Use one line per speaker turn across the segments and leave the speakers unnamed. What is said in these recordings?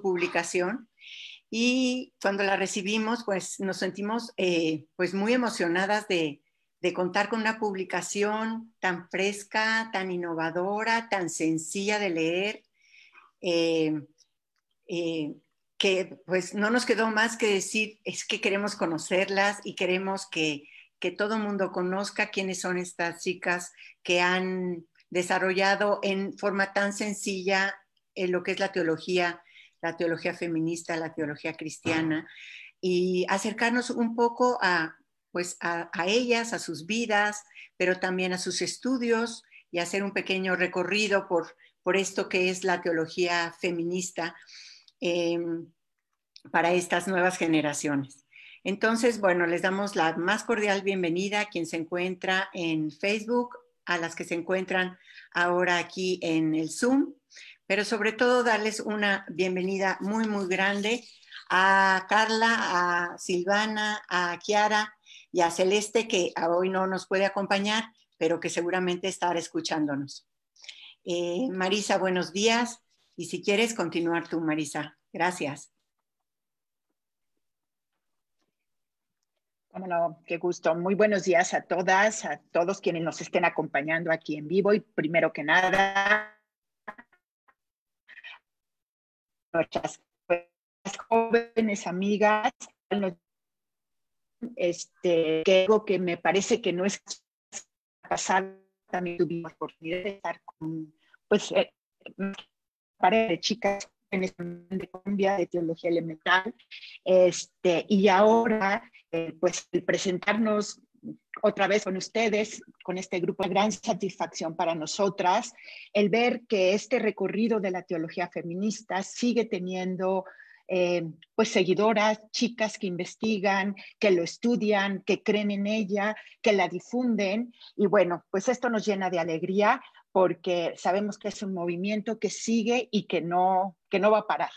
publicación. Y cuando la recibimos, pues nos sentimos eh, pues muy emocionadas de, contar con una publicación tan fresca, tan innovadora, tan sencilla de leer, eh, eh, que pues no nos quedó más que decir, es que queremos conocerlas y queremos que, que todo mundo conozca quiénes son estas chicas que han desarrollado en forma tan sencilla lo que es la teología la teología feminista, la teología cristiana, y acercarnos un poco a, pues a, ellas, a sus vidas, pero también a sus estudios y hacer un pequeño recorrido por, por esto que es la teología feminista em, para estas nuevas generaciones. Entonces, bueno, les damos la más cordial bienvenida a quien se encuentra en Facebook, a las que se encuentran ahora aquí en el Zoom pero sobre todo darles una bienvenida muy, muy grande a Carla, a Silvana, a Kiara y a Celeste, que hoy no nos puede acompañar, pero que seguramente estará escuchándonos. Eh, Marisa, buenos días. Y si quieres continuar tú, Marisa. Gracias.
Cómo qué gusto. Muy buenos días a todas, a todos quienes nos estén acompañando aquí en vivo. Y primero que nada, nuestras jóvenes amigas, este, que algo que me parece que no es pasado, también tuvimos oportunidad de estar con, pues, eh, pareja de chicas de Colombia de teología elemental, este, y ahora, eh, pues, el presentarnos otra vez con ustedes, con este grupo, gran satisfacción para nosotras, el ver que este recorrido de la teología feminista sigue teniendo eh, pues seguidoras, chicas que investigan, que lo estudian, que creen en ella, que la difunden. Y bueno, pues esto nos llena de alegría porque sabemos que es un movimiento que sigue y que no, que no va a parar,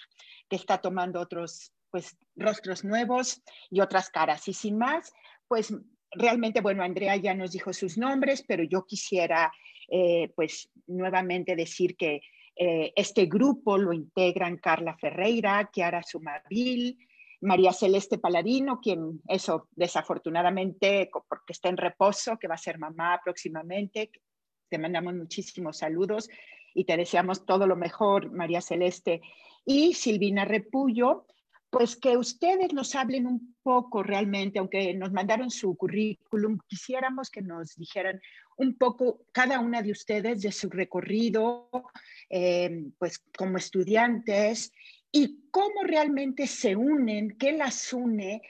que está tomando otros pues rostros nuevos y otras caras. Y sin más, pues realmente, bueno, Andrea ya nos dijo sus nombres, pero yo quisiera eh, pues nuevamente decir que eh, este grupo lo integran Carla Ferreira, Chiara Sumavil, María Celeste Paladino, quien eso desafortunadamente, porque está en reposo, que va a ser mamá próximamente. Te mandamos muchísimos saludos y te deseamos todo lo mejor, María Celeste. Y Silvina Repullo, pues que ustedes nos hablen un poco realmente, aunque nos mandaron su currículum, quisiéramos que nos dijeran un poco cada una de ustedes de su recorrido, eh, pues como estudiantes y cómo realmente se unen, qué las une,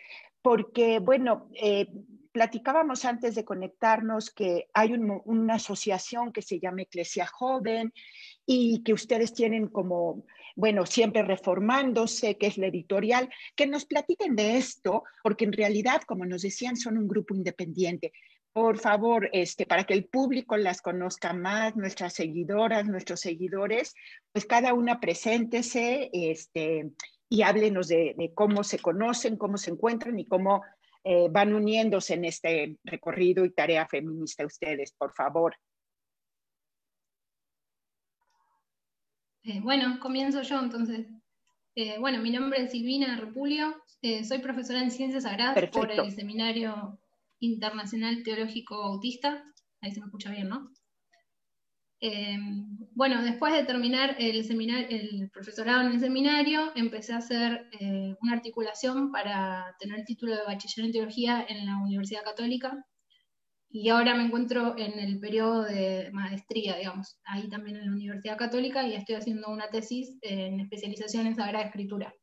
porque bueno, eh, platicábamos antes de conectarnos que hay una asociación que se llama Eclesia Joven y que ustedes tienen como bueno, siempre reformándose, que es la editorial, que nos platiquen de esto, porque en realidad, como nos decían, son un grupo independiente. Por favor, este, para que el público las conozca más, nuestras seguidoras, nuestros seguidores, pues cada una preséntese este, y háblenos de, cómo se conocen, cómo se encuentran y cómo eh, van uniéndose en este recorrido y tarea feminista ustedes, por favor.
Eh, bueno, comienzo yo entonces. Eh, bueno, mi nombre es Silvina Repulio, eh, soy profesora en Ciencias Sagradas por el Seminario Internacional Teológico Autista. Ahí se me escucha bien, ¿no? bueno, después de terminar el, seminario, el profesorado en el seminario, empecé a hacer una articulación para tener el título de bachiller en teología en la Universidad Católica y ahora me encuentro en el periodo de maestría, digamos, ahí también en la Universidad Católica y estoy haciendo una tesis en especialización en Sagrada Escritura.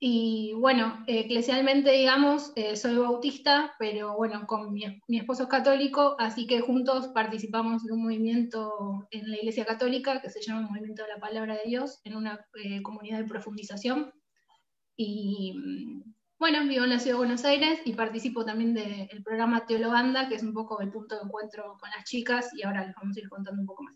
Y bueno, eclesialmente, digamos, eh, soy bautista, pero bueno, con mi, esposo es católico, así que juntos participamos de un movimiento en la Iglesia Católica que se llama Movimiento de la Palabra de Dios, en una eh, comunidad de profundización. Y mm, bueno, vivo en la ciudad de Buenos Aires y participo también del programa Teologanda, que es un poco el punto de encuentro con las chicas, y ahora les vamos a ir contando un poco más.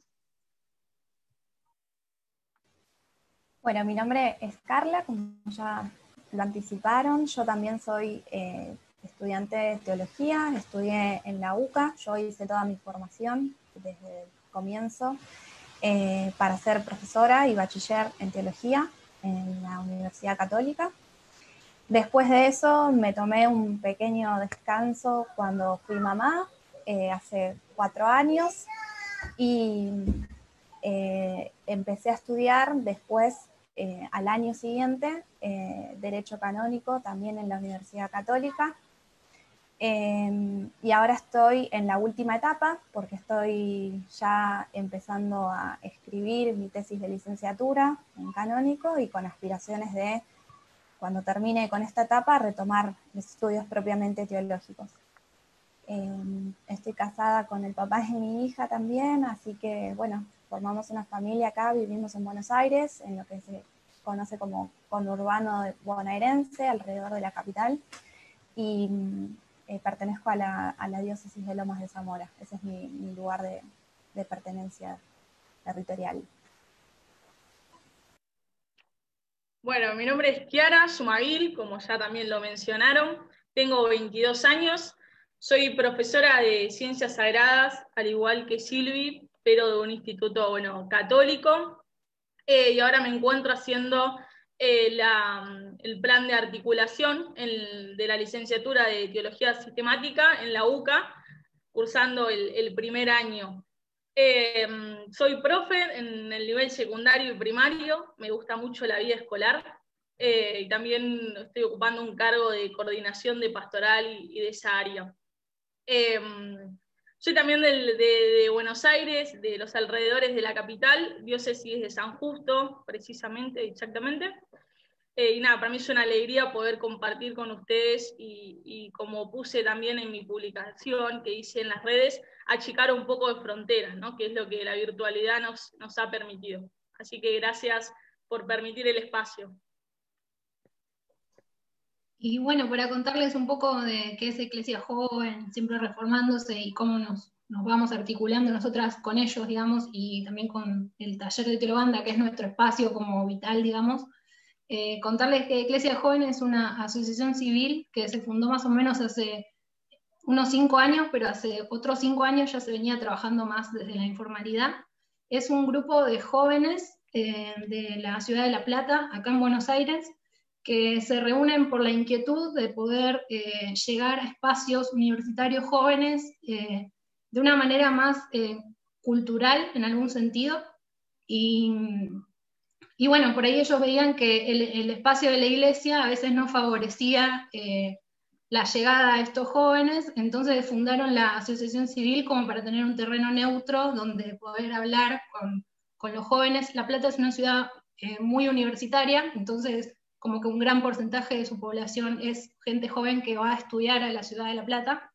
Bueno, mi nombre es Carla, como ya lo anticiparon, yo también soy eh, estudiante de teología, estudié en la UCA, yo hice toda mi formación desde el comienzo eh, para ser profesora y bachiller en teología. en la Universidad Católica. Después de eso me tomé un pequeño descanso cuando fui mamá, eh, hace cuatro años, y eh, empecé a estudiar después, eh, al año siguiente, Derecho Canónico también en la Universidad Católica. Em, y ahora estoy en la última etapa porque estoy ya empezando a escribir mi tesis de licenciatura en canónico y con aspiraciones de, cuando termine con esta etapa, retomar mis estudios propiamente teológicos. Em, estoy casada con el papá de mi hija también, así que bueno, formamos una familia acá, vivimos en Buenos Aires, en lo que se conoce como conurbano bonaerense, alrededor de la capital. Y eh, pertenezco a la, diócesis de Lomas de Zamora. Ese es mi, lugar de, pertenencia territorial.
Bueno, mi nombre es Kiara Sumaguil, como ya también lo mencionaron. Tengo 22 años. Soy profesora de Ciencias Sagradas, al igual que Silvi, pero de un instituto bueno, católico. Eh, y ahora me encuentro haciendo eh, el plan de articulación de la licenciatura de Teología Sistemática en la UCA, cursando el, primer año. Eh, soy profe en el nivel secundario y primario, me gusta mucho la vida escolar eh, y también estoy ocupando un cargo de coordinación de pastoral y, de esa área. soy también de, de, Buenos Aires, de los alrededores de la capital, diócesis de San Justo, precisamente, exactamente. Eh, y nada, para mí es una alegría poder compartir con ustedes y, como puse también en mi publicación que hice en las redes, achicar un poco de fronteras, ¿no? que es lo que la virtualidad nos, nos ha permitido. Así que gracias por permitir el espacio.
Y bueno, para contarles un poco de qué es Iglesia Joven, siempre reformándose y cómo nos, nos vamos articulando nosotras con ellos, digamos, y también con el taller de Teolobanda, que es nuestro espacio como vital, digamos, eh, contarles que Iglesia Joven es una asociación civil que se fundó más o menos hace unos cinco años, pero hace otros cinco años ya se venía trabajando más desde la informalidad. Es un grupo de jóvenes eh, de la ciudad de La Plata, acá en Buenos Aires, que se reúnen por la inquietud de poder eh, llegar a espacios universitarios jóvenes de una manera más cultural en algún sentido y y bueno, por ahí ellos veían que el, espacio de la iglesia a veces no favorecía eh, la llegada a estos jóvenes, entonces fundaron la asociación civil como para tener un terreno neutro donde poder hablar con, los jóvenes. La Plata es una ciudad eh, muy universitaria, entonces como que un gran porcentaje de su población es gente joven que va a estudiar a la ciudad de La Plata.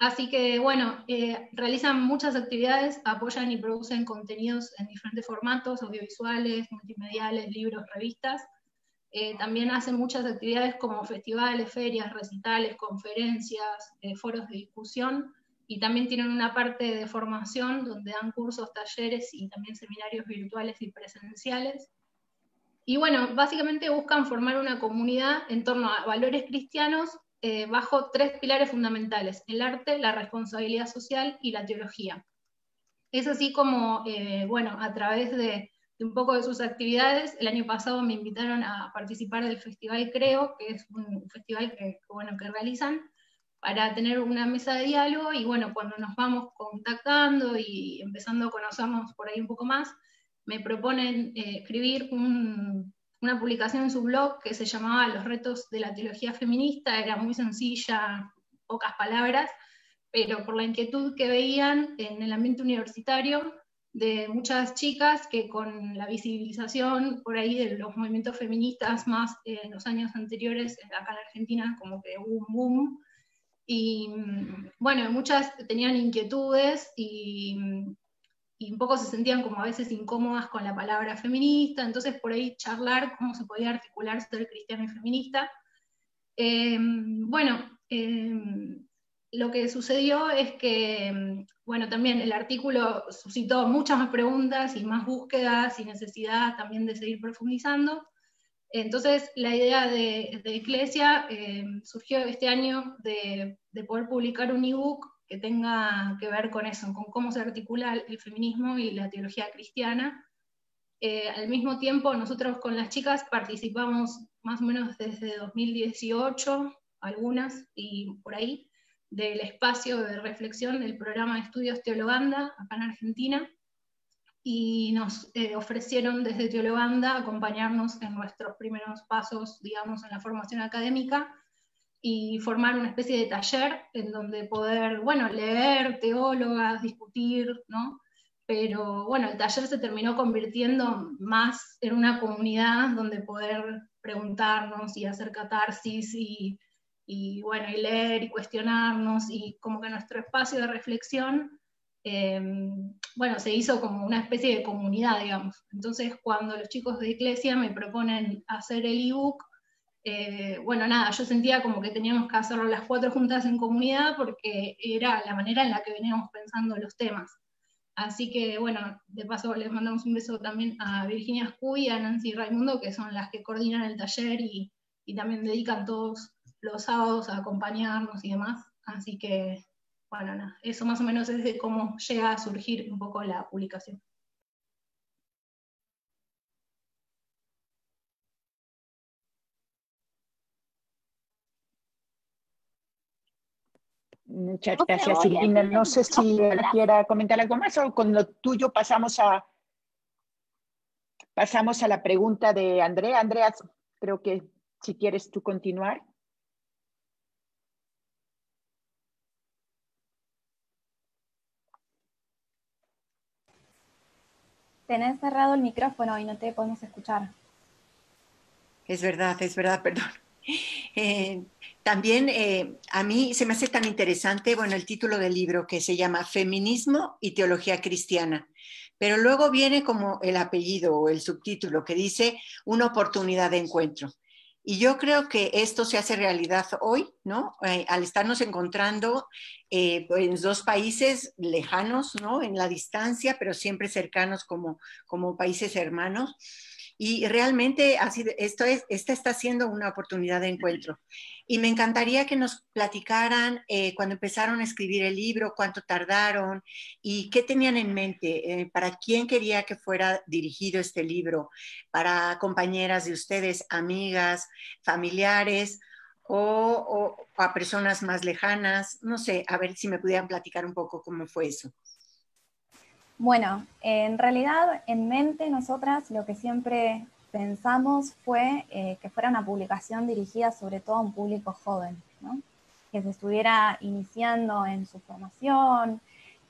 Así que, bueno, eh, realizan muchas actividades, apoyan y producen contenidos en diferentes formatos, audiovisuales, multimediales, libros, revistas. Eh, también hacen muchas actividades como festivales, ferias, recitales, conferencias, eh, foros de discusión y también tienen una parte de formación donde dan cursos, talleres y también seminarios virtuales y presenciales. Y bueno, básicamente buscan formar una comunidad en torno a valores cristianos eh, bajo tres pilares fundamentales, el arte, la responsabilidad social y la teología. Es así como, eh, bueno, a través de, un poco de sus actividades, el año pasado me invitaron a participar del Festival Creo, que es un festival que, bueno, que realizan para tener una mesa de diálogo y bueno, cuando nos vamos contactando y empezando a conocernos por ahí un poco más, me proponen eh, escribir un, una publicación en su blog que se llamaba Los retos de la teología feminista, era muy sencilla, pocas palabras, pero por la inquietud que veían en el ambiente universitario de muchas chicas que con la visibilización por ahí de los movimientos feministas más en los años anteriores acá en Argentina, como que hubo un boom, y bueno, muchas tenían inquietudes y y un poco se sentían como a veces incómodas con la palabra feminista, entonces por ahí charlar cómo se podía articular ser cristiano y feminista. Em, bueno, em, lo que sucedió es que, em, bueno, también el artículo suscitó muchas más preguntas y más búsquedas y necesidad también de seguir profundizando. Entonces, la idea de, de Iglesia surgió este año de, de poder publicar un ebook que tenga que ver con eso, con cómo se articula el feminismo y la teología cristiana. Eh, al mismo tiempo, nosotros con las chicas participamos más o menos desde 2018, algunas y por ahí, del espacio de reflexión del programa de estudios Teologanda, acá en Argentina, y nos eh, ofrecieron desde Teologanda acompañarnos en nuestros primeros pasos, digamos, en la formación académica y formar una especie de taller en donde poder, bueno, leer teólogas, discutir, ¿no? Pero bueno, el taller se terminó convirtiendo más en una comunidad donde poder preguntarnos y hacer catarsis y, bueno, y leer y cuestionarnos y como que nuestro espacio de reflexión Em, bueno, se hizo como una especie de comunidad, digamos. Entonces, cuando los chicos de Iglesia me proponen hacer el ebook, eh, bueno, nada, yo sentía como que teníamos que hacerlo las cuatro juntas en comunidad porque era la manera en la que veníamos pensando los temas. Así que, bueno, de paso les mandamos un beso también a Virginia Scu y a Nancy Raimundo, que son las que coordinan el taller y, y también dedican todos los sábados a acompañarnos y demás. Así que, bueno, eso más o menos es de cómo llega a surgir un poco la publicación.
Muchas gracias, Silvina. No sé si quiera comentar algo más o con lo tuyo pasamos a pasamos a la pregunta de Andrea. Andrea, creo que si quieres tú continuar.
tenés cerrado el micrófono y no te podemos escuchar.
Es verdad, es verdad, perdón. Eh, también eh, a mí se me hace tan interesante, bueno, el título del libro que se llama Feminismo y Teología Cristiana, pero luego viene como el apellido o el subtítulo que dice Una oportunidad de encuentro. Y yo creo que esto se hace realidad hoy, ¿no? Eh, al estarnos encontrando eh, en dos países lejanos, ¿no? En la distancia, pero siempre cercanos como, como países hermanos. Y realmente esto es, esta está siendo una oportunidad de encuentro. Y me encantaría que nos platicaran eh, cuando empezaron a escribir el libro, cuánto tardaron y qué tenían en mente, eh, para quién quería que fuera dirigido este libro, para compañeras de ustedes, amigas, familiares o, o a personas más lejanas. No sé, a ver si me pudieran platicar un poco cómo fue eso.
Bueno, en realidad en mente nosotras lo que siempre pensamos fue eh, que fuera una publicación dirigida sobre todo a un público joven, que se estuviera iniciando en su formación,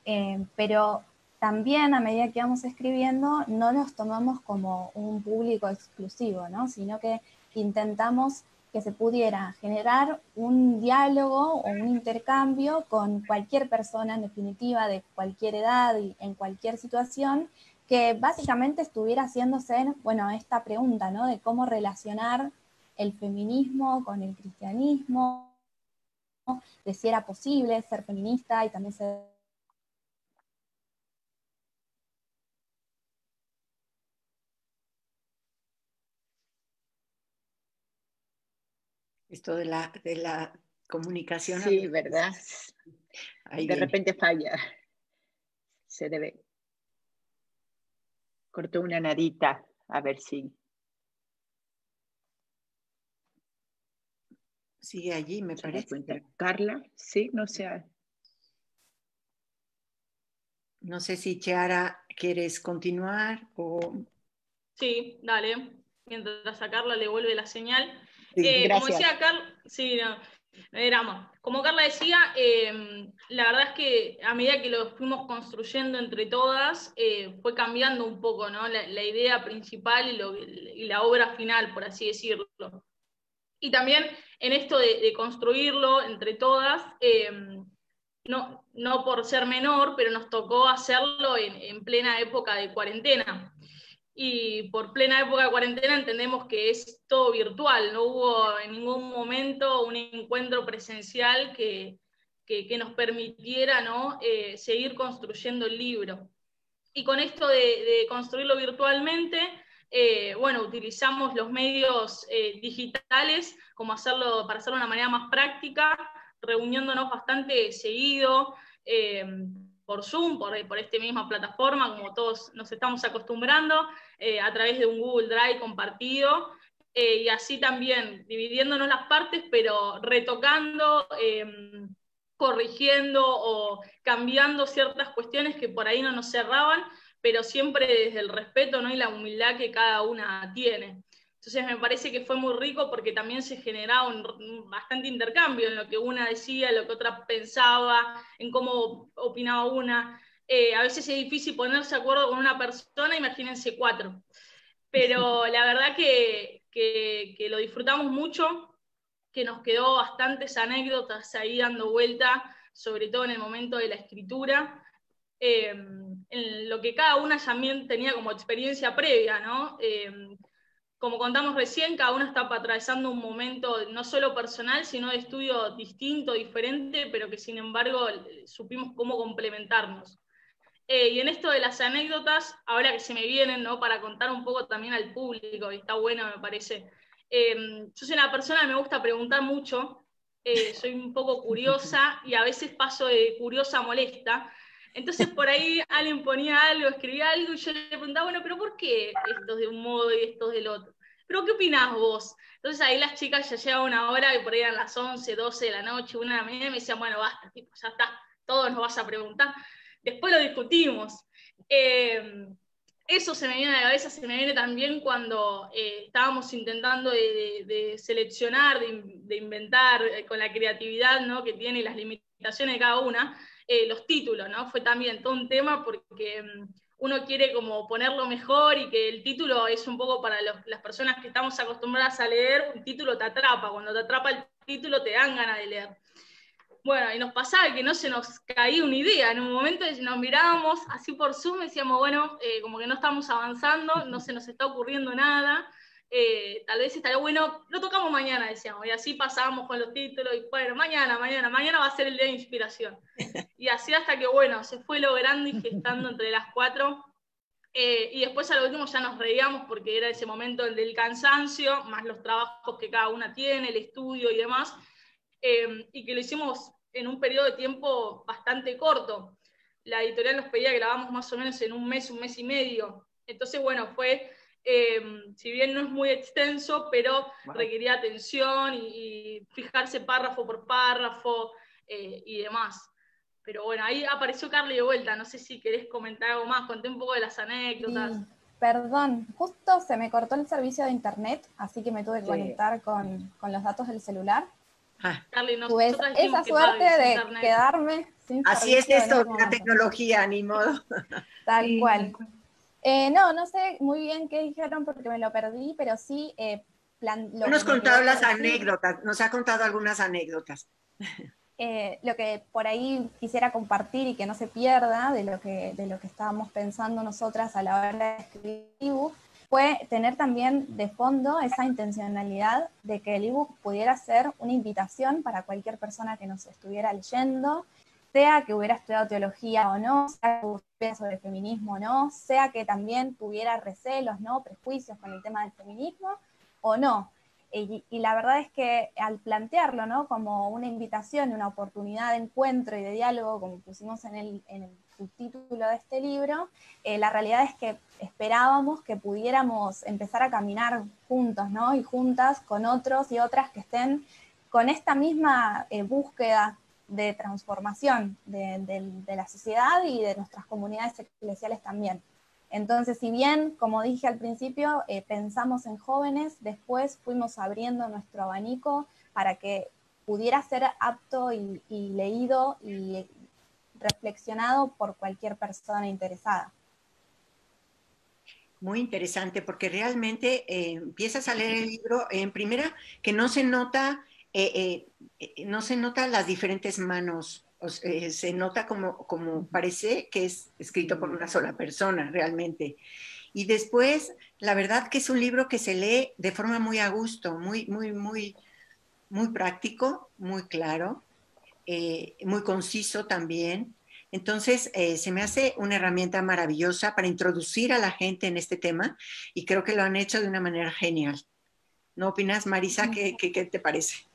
eh, pero también a medida que vamos escribiendo no nos tomamos como un público exclusivo, sino que intentamos que se pudiera generar un diálogo o un intercambio con cualquier persona, en definitiva, de cualquier edad y en cualquier situación, que básicamente estuviera haciéndose, bueno, esta pregunta, ¿no? De cómo relacionar el feminismo con el cristianismo, de si era posible ser feminista y también ser
Esto de la, de la comunicación.
Sí, ¿verdad? de repente falla. Se debe. Cortó una nadita, a ver si.
Sigue allí, me parece.
Carla, sí, no sé.
No sé si Chiara quieres continuar o.
Sí, dale. Mientras a Carla le vuelve la señal. Eh, como decía Carla, sí, no, Como Carla decía, em, la verdad es que a medida que lo fuimos construyendo entre todas, eh, fue cambiando un poco ¿no? la, idea principal y, la obra final, por así decirlo. Y también en esto de, construirlo entre todas, em, no, no, por ser menor, pero nos tocó hacerlo en plena época de cuarentena y por plena época de cuarentena entendemos que es todo virtual, no hubo en ningún momento un encuentro presencial que, que, nos permitiera ¿no? Eh, seguir construyendo el libro. Y con esto de, construirlo virtualmente, eh, bueno, utilizamos los medios eh, digitales como hacerlo, para hacerlo de una manera más práctica, reuniéndonos bastante seguido por Zoom, por, por esta misma plataforma, como todos nos estamos acostumbrando, eh, a través de un Google Drive compartido. y así también dividiéndonos las partes, pero retocando, em, corrigiendo o cambiando ciertas cuestiones que por ahí no nos cerraban, pero siempre desde el respeto ¿no? y la humildad que cada una tiene. Entonces me parece que fue muy rico porque también se generaba un, bastante intercambio en lo que una decía, lo que otra pensaba, en cómo opinaba una. Eh, a veces es difícil ponerse de acuerdo con una persona, imagínense cuatro. Pero la verdad que, que, lo disfrutamos mucho, que nos quedó bastantes anécdotas ahí dando vuelta, sobre todo en el momento de la escritura. Eh, en lo que cada una también tenía como experiencia previa, ¿no? Eh, como contamos recién, cada uno está atravesando un momento no solo personal, sino de estudio distinto, diferente, pero que sin embargo supimos cómo complementarnos. Eh, y en esto de las anécdotas, ahora que se me vienen, ¿no? para contar un poco también al público, y está bueno, me parece. Eh, yo soy una persona que me gusta preguntar mucho, eh, soy un poco curiosa y a veces paso de curiosa a molesta. Entonces por ahí alguien ponía algo, escribía algo y yo le preguntaba, bueno, pero ¿por qué estos de un modo y estos del otro? ¿Pero qué opinás vos? Entonces ahí las chicas ya llevan una hora y por ahí eran las 11, 12 de la noche, una de la mañana y me decían, bueno, basta, ya está, todos nos vas a preguntar. Después lo discutimos. Eh, eso se me viene a la cabeza, se me viene también cuando eh, estábamos intentando de, seleccionar, de, inventar eh, con la creatividad ¿no? que tiene y las limitaciones de cada una, eh, los títulos, ¿no? Fue también todo un tema porque mm, uno quiere como ponerlo mejor y que el título es un poco para las personas que estamos acostumbradas a leer, un título te atrapa, cuando te atrapa el título te dan ganas de leer. Bueno, y nos pasaba que no se nos caía una idea, en un momento nos mirábamos así por Zoom decíamos, bueno, eh, como que no estamos avanzando, no se nos está ocurriendo nada, eh, tal vez estaría bueno, lo tocamos mañana, decíamos, y así pasábamos con los títulos, y bueno, mañana, mañana, mañana va a ser el día de inspiración. Y así hasta que, bueno, se fue logrando y gestando entre las cuatro, eh, y después al último ya nos reíamos porque era ese momento del cansancio, más los trabajos que cada una tiene, el estudio y demás, eh, y que lo hicimos en un periodo de tiempo bastante corto. La editorial nos pedía que grabamos más o menos en un mes, un mes y medio. Entonces, bueno, fue Em, si bien no es muy extenso, pero requería atención y, fijarse párrafo por párrafo eh, y demás. Pero bueno, ahí apareció Carly de vuelta, no sé si querés comentar algo más, conté un poco de las anécdotas.
perdón, justo se me cortó el servicio de internet, así que me tuve que conectar con, los datos del celular.
Ah. Carly,
Tuve esa suerte de quedarme
sin Así es esto, la tecnología, ni modo.
Tal cual. Eh, no, no sé muy bien qué dijeron porque me lo perdí, pero sí... Eh,
plan, nos contado las anécdotas, nos ha contado algunas anécdotas.
Eh, lo que por ahí quisiera compartir y que no se pierda de lo que, de lo que estábamos pensando nosotras a la hora de escribir el ebook fue tener también de fondo esa intencionalidad de que el ebook pudiera ser una invitación para cualquier persona que nos estuviera leyendo sea que hubiera estudiado teología o no, sea que sobre feminismo o no, sea que también tuviera recelos, ¿no? prejuicios con el tema del feminismo o no. Y, la verdad es que al plantearlo ¿no? como una invitación, una oportunidad de encuentro y de diálogo, como pusimos en el, subtítulo de este libro, eh, la realidad es que esperábamos que pudiéramos empezar a caminar juntos ¿no? y juntas con otros y otras que estén con esta misma eh, búsqueda de transformación de, la sociedad y de nuestras comunidades eclesiales también. Entonces, si bien, como dije al principio, eh, pensamos en jóvenes, después fuimos abriendo nuestro abanico para que pudiera ser apto y, leído y reflexionado por cualquier persona interesada.
Muy interesante, porque realmente eh, empiezas a leer el libro, en primera, que no se nota eh, eh, no se notan las diferentes manos, eh, se nota como, como parece que es escrito por una sola persona realmente. Y después, la verdad que es un libro que se lee de forma muy a gusto, muy, muy, muy, muy práctico, muy claro, muy conciso también. Entonces, se me hace una herramienta maravillosa para introducir a la gente en este tema y creo que lo han hecho de una manera genial. ¿No opinas, Marisa? qué te parece?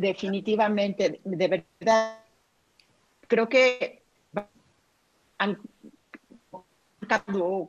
Definitivamente, de verdad, creo que han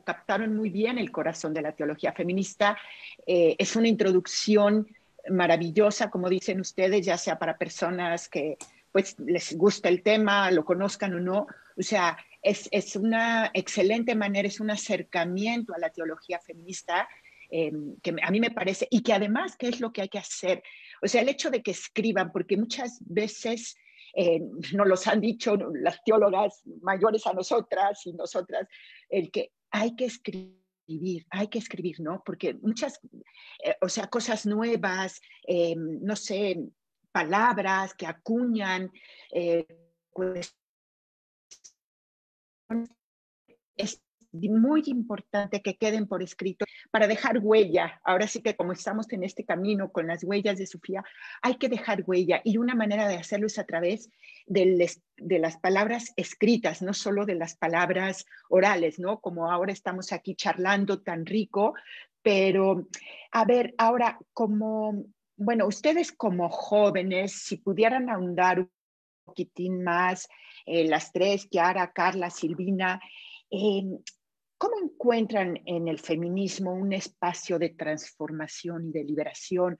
captaron muy bien el corazón de la teología feminista. Eh, es una introducción maravillosa, como dicen ustedes, ya sea para personas que pues les gusta el tema, lo conozcan o no. O sea, es, es una excelente manera, es un acercamiento a la teología feminista em, que a mí me parece, y que además, ¿qué es lo que hay que hacer? O sea, el hecho de que escriban, porque muchas veces eh, nos los han dicho las teólogas mayores a nosotras y nosotras, el que hay que escribir, hay que escribir, ¿no? Porque muchas, eh, o sea, cosas nuevas, eh, no sé, palabras que acuñan, es muy importante que queden por escrito para dejar huella. Ahora sí que como estamos en este camino con las huellas de Sofía, hay que dejar huella y una manera de hacerlo es a través de, las palabras escritas, no solo de las palabras orales, ¿no? Como ahora estamos aquí charlando tan rico, pero a ver, ahora como, bueno, ustedes como jóvenes, si pudieran ahondar un poquitín más, eh, las tres, Kiara, Carla, Silvina, eh, ¿Cómo encuentran en el feminismo un espacio de transformación y de liberación?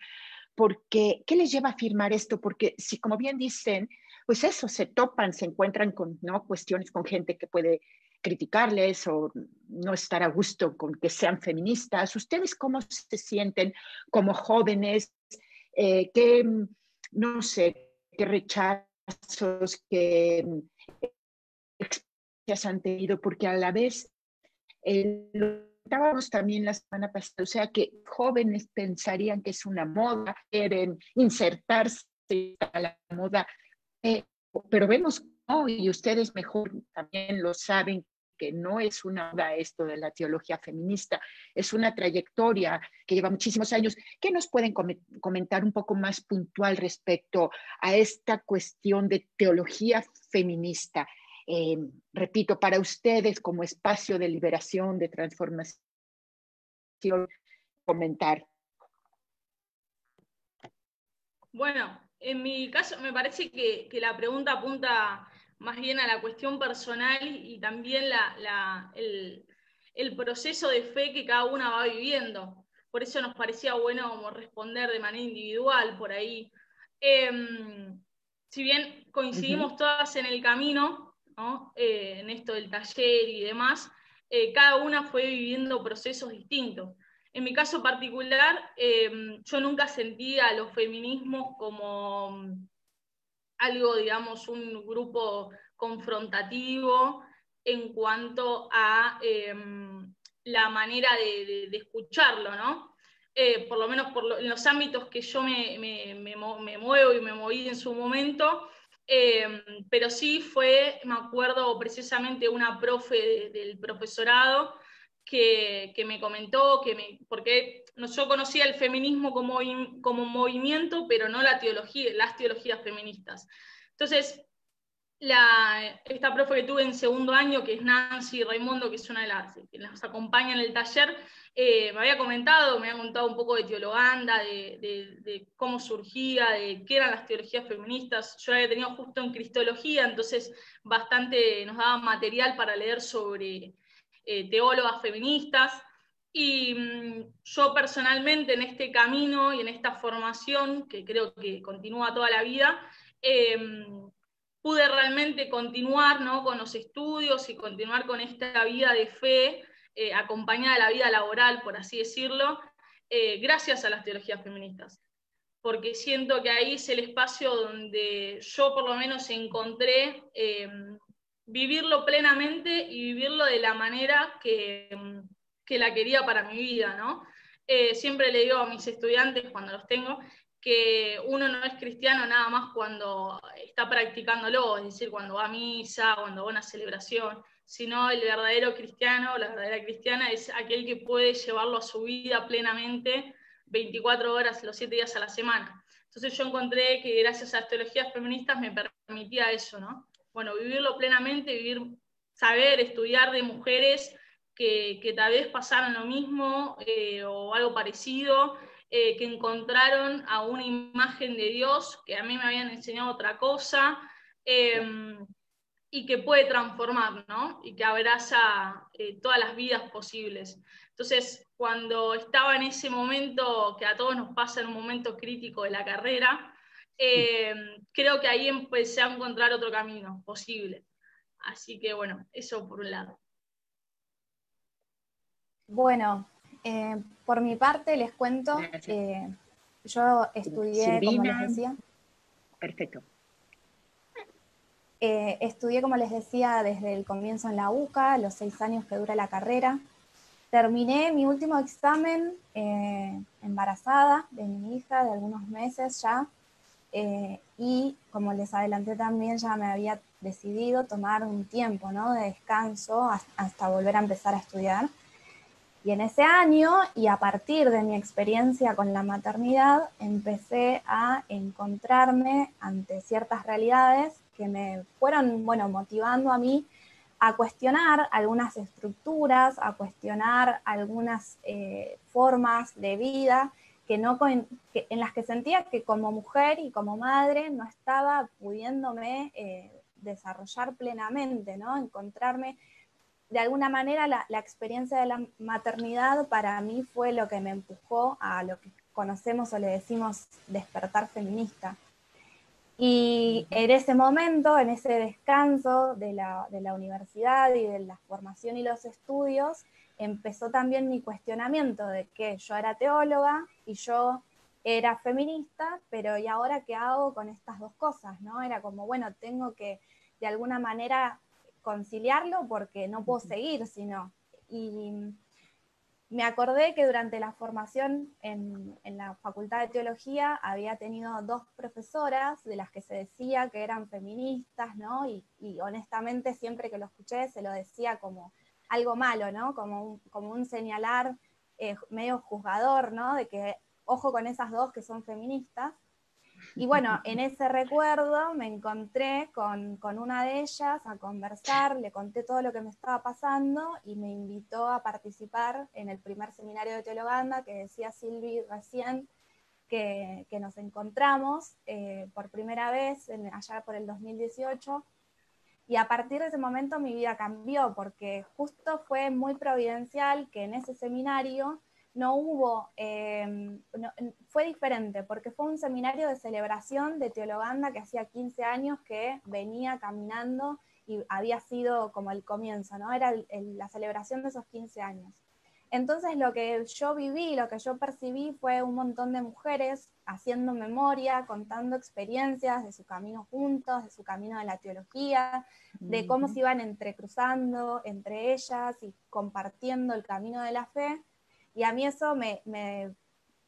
Porque, ¿qué les lleva a afirmar esto? Porque si, como bien dicen, pues eso, se topan, se encuentran con ¿no? cuestiones con gente que puede criticarles o no estar a gusto con que sean feministas. ¿Ustedes cómo se sienten como jóvenes? Eh, ¿Qué, no sé, qué rechazos, qué han tenido? Porque a la vez eh, lo estábamos también la semana pasada, o sea que jóvenes pensarían que es una moda, quieren insertarse a la moda, eh, pero vemos no, y ustedes mejor también lo saben, que no es una moda esto de la teología feminista, es una trayectoria que lleva muchísimos años. ¿Qué nos pueden comentar un poco más puntual respecto a esta cuestión de teología feminista? Eh, repito, para ustedes como espacio de liberación, de transformación, comentar.
Bueno, en mi caso me parece que, la pregunta apunta más bien a la cuestión personal y también el, proceso de fe que cada una va viviendo. Por eso nos parecía bueno como responder de manera individual por ahí. Em, si bien coincidimos todas en el camino, eh, en esto del taller y demás, eh, cada una fue viviendo procesos distintos. En mi caso particular, em, yo nunca sentía los feminismos como mm, algo, digamos, un grupo confrontativo en cuanto a em, la manera de, escucharlo, ¿no? Eh, por lo menos en los ámbitos que yo me, me, muevo y me moví en su momento, Em, pero sí fue, me acuerdo precisamente una profe del profesorado que, me comentó, que me, porque yo conocía el feminismo como, como movimiento, pero no la teología, las teologías feministas. Entonces, la, esta profe que tuve en segundo año, que es Nancy Raimundo, que es una de las que nos acompaña en el taller, eh, me había comentado, me había contado un poco de teologanda, de, cómo surgía, de qué eran las teologías feministas. Yo había tenido justo en Cristología, entonces bastante nos daba material para leer sobre eh, teólogas feministas. Y mm, yo personalmente en este camino y en esta formación, que creo que continúa toda la vida, em, pude realmente continuar con los estudios y continuar con esta vida de fe eh, acompañada de la vida laboral, por así decirlo, eh, gracias a las teologías feministas. Porque siento que ahí es el espacio donde yo por lo menos encontré eh, vivirlo plenamente y vivirlo de la manera que, que la quería para mi vida, ¿no? siempre le digo a mis estudiantes cuando los tengo que uno no es cristiano nada más cuando está practicándolo, es decir, cuando va a misa, cuando va a una celebración, sino el verdadero cristiano, la verdadera cristiana es aquel que puede llevarlo a su vida plenamente 24 horas, los 7 días a la semana. Entonces yo encontré que gracias a las teologías feministas me permitía eso, ¿no? Bueno, vivirlo plenamente, vivir, saber, estudiar de mujeres que, tal vez pasaron lo mismo eh, o algo parecido, eh, que encontraron a una imagen de Dios, que a mí me habían enseñado otra cosa, em, y que puede transformar, ¿no? Y que abraza eh, todas las vidas posibles. Entonces, cuando estaba en ese momento, que a todos nos pasa en un momento crítico de la carrera, em, creo que ahí empecé a encontrar otro camino posible. Así que bueno, eso por un lado.
Bueno, eh, por mi parte les cuento, eh, yo estudié, como les decía.
Perfecto.
Eh, estudié, como les decía, desde el comienzo en la UCA, los seis años que dura la carrera. Terminé mi último examen embarazada de mi hija de algunos meses ya. y como les adelanté también, ya me había decidido tomar un tiempo ¿no? de descanso hasta volver a empezar a estudiar. Y en ese año, y a partir de mi experiencia con la maternidad, empecé a encontrarme ante ciertas realidades que me fueron, bueno, motivando a mí a cuestionar algunas estructuras, a cuestionar algunas eh, formas de vida que no, en las que sentía que como mujer y como madre no estaba pudiéndome eh, desarrollar plenamente, ¿no? Encontrarme de alguna manera la, experiencia de la maternidad para mí fue lo que me empujó a lo que conocemos o le decimos despertar feminista. Y en ese momento, en ese descanso de la, de la, universidad y de la formación y los estudios, empezó también mi cuestionamiento de que yo era teóloga y yo era feminista, pero ¿y ahora qué hago con estas dos cosas? ¿no? Era como, bueno, tengo que de alguna manera conciliarlo porque no puedo seguir, sino. Y me acordé que durante la formación en, la Facultad de Teología había tenido dos profesoras de las que se decía que eran feministas, ¿no? Y, honestamente siempre que lo escuché se lo decía como algo malo, ¿no? Como un, como un señalar eh, medio juzgador, ¿no? De que ojo con esas dos que son feministas. Y bueno, en ese recuerdo me encontré con, una de ellas a conversar, le conté todo lo que me estaba pasando y me invitó a participar en el primer seminario de Teologanda que decía Silvi recién, que, nos encontramos eh, por primera vez allá por el 2018. Y a partir de ese momento mi vida cambió porque justo fue muy providencial que en ese seminario no hubo, em, fue diferente, porque fue un seminario de celebración de Teologanda que hacía 15 años que venía caminando y había sido como el comienzo, ¿no? Era la celebración de esos 15 años. Entonces lo que yo viví, lo que yo percibí fue un montón de mujeres haciendo memoria, contando experiencias de su camino juntos, de su camino de la teología, de cómo se iban entrecruzando entre ellas y compartiendo el camino de la fe. Y a mí eso me,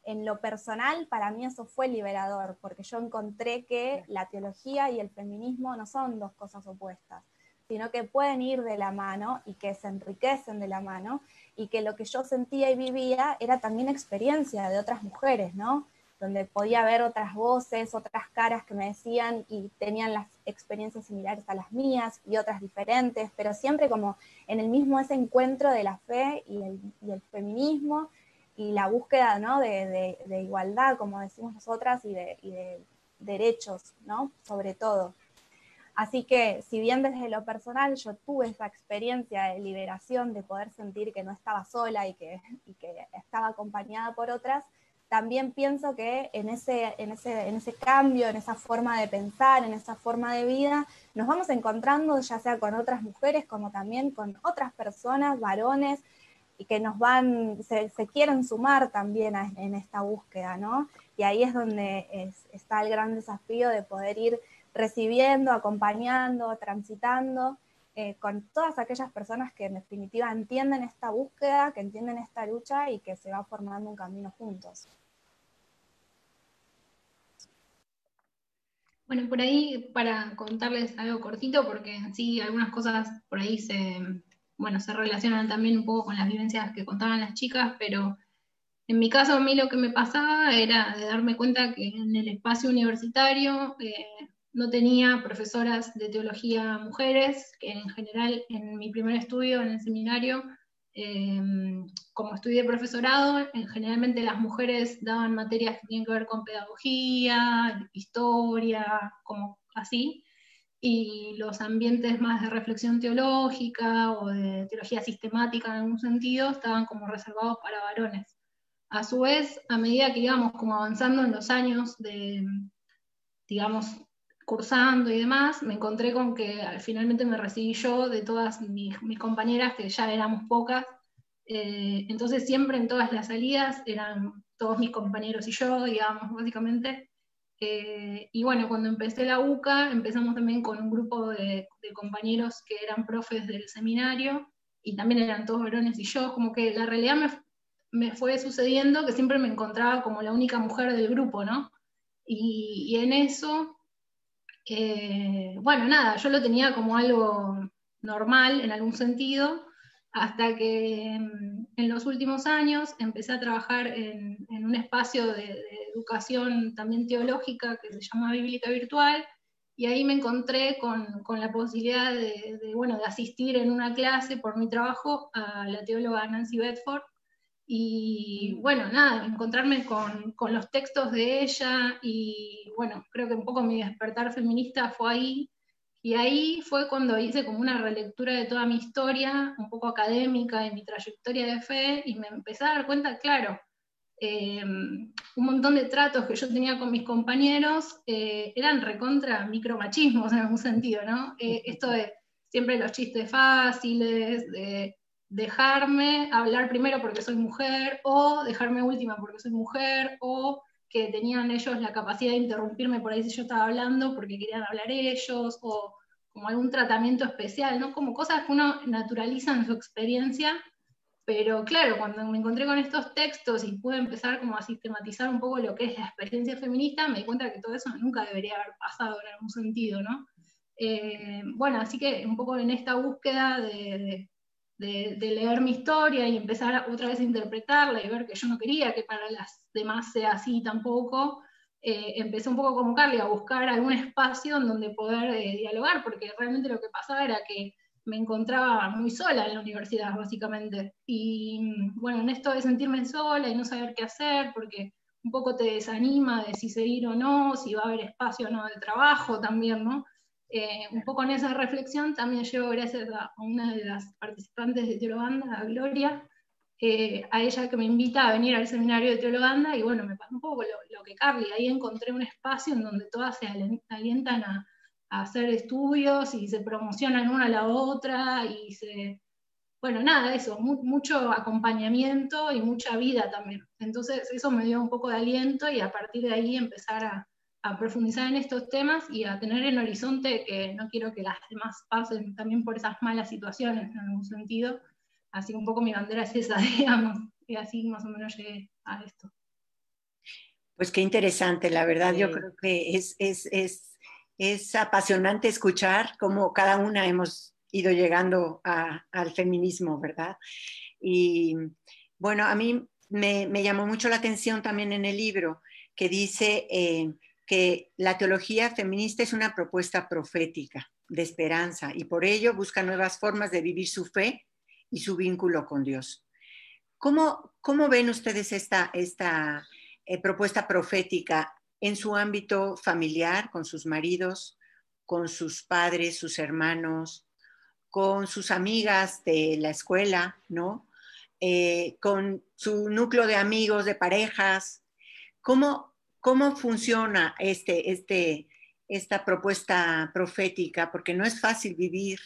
en lo personal, para mí eso fue liberador, porque yo encontré que la teología y el feminismo no son dos cosas opuestas, sino que pueden ir de la mano y que se enriquecen de la mano, y que lo que yo sentía y vivía era también experiencia de otras mujeres, ¿no? Donde podía ver otras voces, otras caras que me decían y tenían las experiencias similares a las mías y otras diferentes, pero siempre como en el mismo ese encuentro de la fe y el, feminismo y la búsqueda ¿no? de, igualdad, como decimos nosotras, y de, derechos, ¿no? sobre todo. Así que, si bien desde lo personal yo tuve esa experiencia de liberación, de poder sentir que no estaba sola y que, y que estaba acompañada por otras, también pienso que en ese, en, ese, en ese cambio, en esa forma de pensar, en esa forma de vida, nos vamos encontrando ya sea con otras mujeres como también con otras personas, varones, y que nos van, se, quieren sumar también en esta búsqueda, ¿no? Y ahí es donde está el gran desafío de poder ir recibiendo, acompañando, transitando eh, con todas aquellas personas que en definitiva entienden esta búsqueda, que entienden esta lucha y que se va formando un camino juntos.
Bueno, por ahí para contarles algo cortito, porque sí, algunas cosas por ahí se, bueno, se relacionan también un poco con las vivencias que contaban las chicas, pero en mi caso a mí lo que me pasaba era de darme cuenta que en el espacio universitario eh, no tenía profesoras de teología mujeres, que en general en mi primer estudio en el seminario Em, como estudié profesorado, generalmente las mujeres daban materias que tienen que ver con pedagogía, historia, como así, y los ambientes más de reflexión teológica o de teología sistemática en algún sentido estaban como reservados para varones. A su vez, a medida que íbamos como avanzando en los años de, digamos, cursando y demás, me encontré con que finalmente me recibí yo de todas mis, compañeras, que ya éramos pocas. Eh, entonces siempre en todas las salidas eran todos mis compañeros y yo, digamos, básicamente. Eh, y bueno, cuando empecé la UCA, empezamos también con un grupo de, compañeros que eran profes del seminario, y también eran todos varones y yo, como que la realidad me, me fue sucediendo que siempre me encontraba como la única mujer del grupo, ¿no? Y, y en eso eh, bueno, nada, yo lo tenía como algo normal en algún sentido, hasta que mm, en los últimos años empecé a trabajar en, un espacio de, educación también teológica que se llama Bíblica Virtual, y ahí me encontré con, la posibilidad de, bueno, de asistir en una clase por mi trabajo a la teóloga Nancy Bedford, y bueno, nada, encontrarme con, los textos de ella y bueno, creo que un poco mi despertar feminista fue ahí. Y ahí fue cuando hice como una relectura de toda mi historia, un poco académica, de mi trayectoria de fe, y me empecé a dar cuenta, claro, em, un montón de tratos que yo tenía con mis compañeros eh, eran recontra micromachismos en algún sentido, ¿no? Eh, esto de siempre los chistes fáciles, de dejarme hablar primero porque soy mujer, o dejarme última porque soy mujer, o que tenían ellos la capacidad de interrumpirme por ahí si yo estaba hablando porque querían hablar ellos, o como algún tratamiento especial, ¿no? Como cosas que uno naturaliza en su experiencia, pero claro, cuando me encontré con estos textos y pude empezar como a sistematizar un poco lo que es la experiencia feminista, me di cuenta que todo eso nunca debería haber pasado en algún sentido, ¿no? Eh, bueno, así que un poco en esta búsqueda de de, leer mi historia y empezar otra vez a interpretarla y ver que yo no quería que para las demás sea así tampoco, eh, empecé un poco como Carly a buscar algún espacio en donde poder eh, dialogar, porque realmente lo que pasaba era que me encontraba muy sola en la universidad, básicamente. Y bueno, en esto de sentirme sola y no saber qué hacer, porque un poco te desanima de si seguir o no, si va a haber espacio o no de trabajo también, ¿no? Eh, un poco en esa reflexión también llevo gracias a una de las participantes de Teologanda, a Gloria, eh, a ella que me invita a venir al seminario de Teologanda y bueno, me pasó un poco lo, que Carly, ahí encontré un espacio en donde todas se alientan a, hacer estudios y se promocionan una a la otra y se, bueno, nada, eso, mucho acompañamiento y mucha vida también. Entonces eso me dio un poco de aliento y a partir de ahí empezar a, a profundizar en estos temas y a tener en horizonte que no quiero que las demás pasen también por esas malas situaciones en algún sentido. Así que un poco mi bandera es esa, digamos, y así más o menos llegué a esto.
Pues qué interesante, la verdad, yo creo que es, es, es, es, apasionante escuchar cómo cada una hemos ido llegando al feminismo, ¿verdad? Y bueno, a mí me, me, llamó mucho la atención también en el libro que dice eh, que la teología feminista es una propuesta profética de esperanza y por ello busca nuevas formas de vivir su fe y su vínculo con Dios. ¿Cómo, cómo ven ustedes esta, esta eh, propuesta profética en su ámbito familiar, con sus maridos, con sus padres, sus hermanos, con sus amigas de la escuela, ¿no? Eh, con su núcleo de amigos, de parejas? ¿Cómo, ¿Cómo funciona este, este, esta propuesta profética? Porque no es fácil vivir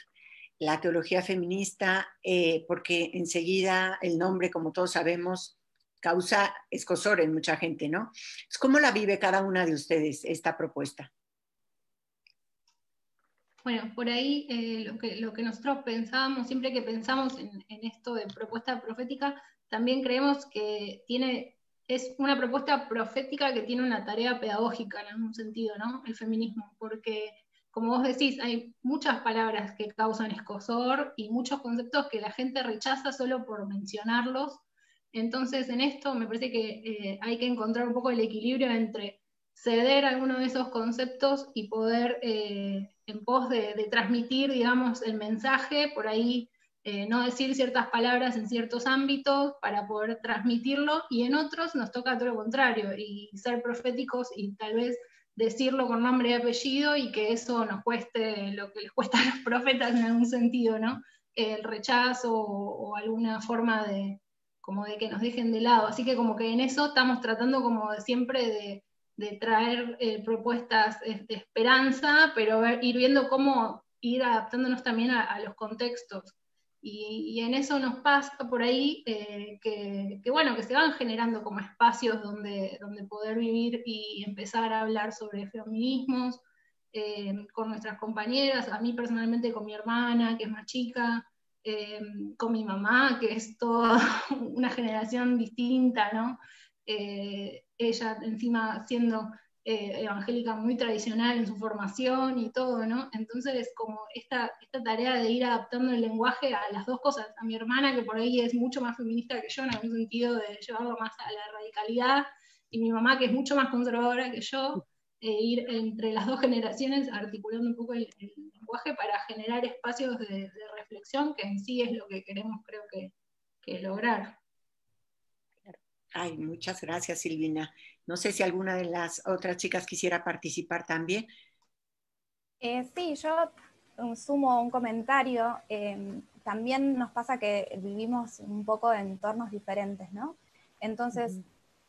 la teología feminista, eh, porque enseguida el nombre, como todos sabemos, causa escosor en mucha gente, ¿no? ¿Cómo la vive cada una de ustedes esta propuesta?
Bueno, por ahí eh, lo, que, lo, que, nosotros pensábamos, siempre que pensamos en, en, esto de propuesta profética, también creemos que tiene es una propuesta profética que tiene una tarea pedagógica en algún sentido, ¿no? El feminismo, porque como vos decís, hay muchas palabras que causan escosor y muchos conceptos que la gente rechaza solo por mencionarlos. Entonces, en esto me parece que eh, hay que encontrar un poco el equilibrio entre ceder algunos de esos conceptos y poder, eh, en pos de, transmitir, digamos, el mensaje, por ahí eh, no decir ciertas palabras en ciertos ámbitos para poder transmitirlo y en otros nos toca todo lo contrario y ser proféticos y tal vez decirlo con nombre y apellido y que eso nos cueste lo que les cuesta a los profetas en algún sentido, ¿no? El rechazo o, alguna forma de, como de que nos dejen de lado. Así que como que en eso estamos tratando como siempre de, traer eh, propuestas de esperanza, pero ir viendo cómo ir adaptándonos también a los contextos y, en eso nos pasa por ahí eh, que, bueno, que se van generando como espacios donde, donde poder vivir y empezar a hablar sobre feminismos eh, con nuestras compañeras, a mí personalmente con mi hermana, que es más chica, eh, con mi mamá, que es toda una generación distinta, ¿no? ella encima siendo eh, evangélica muy tradicional en su formación y todo, ¿no? Entonces, como esta, esta tarea de ir adaptando el lenguaje a las dos cosas, a mi hermana, que por ahí es mucho más feminista que yo, en algún sentido de llevarlo más a la radicalidad, y mi mamá, que es mucho más conservadora que yo, e ir entre las dos generaciones articulando un poco el, lenguaje para generar espacios de, reflexión, que en sí es lo que queremos, creo que, que lograr.
Ay, muchas gracias, Silvina. No sé si alguna de las otras chicas quisiera participar también.
Eh, sí, yo sumo un comentario. Em, también nos pasa que vivimos un poco en entornos diferentes, ¿no? Entonces,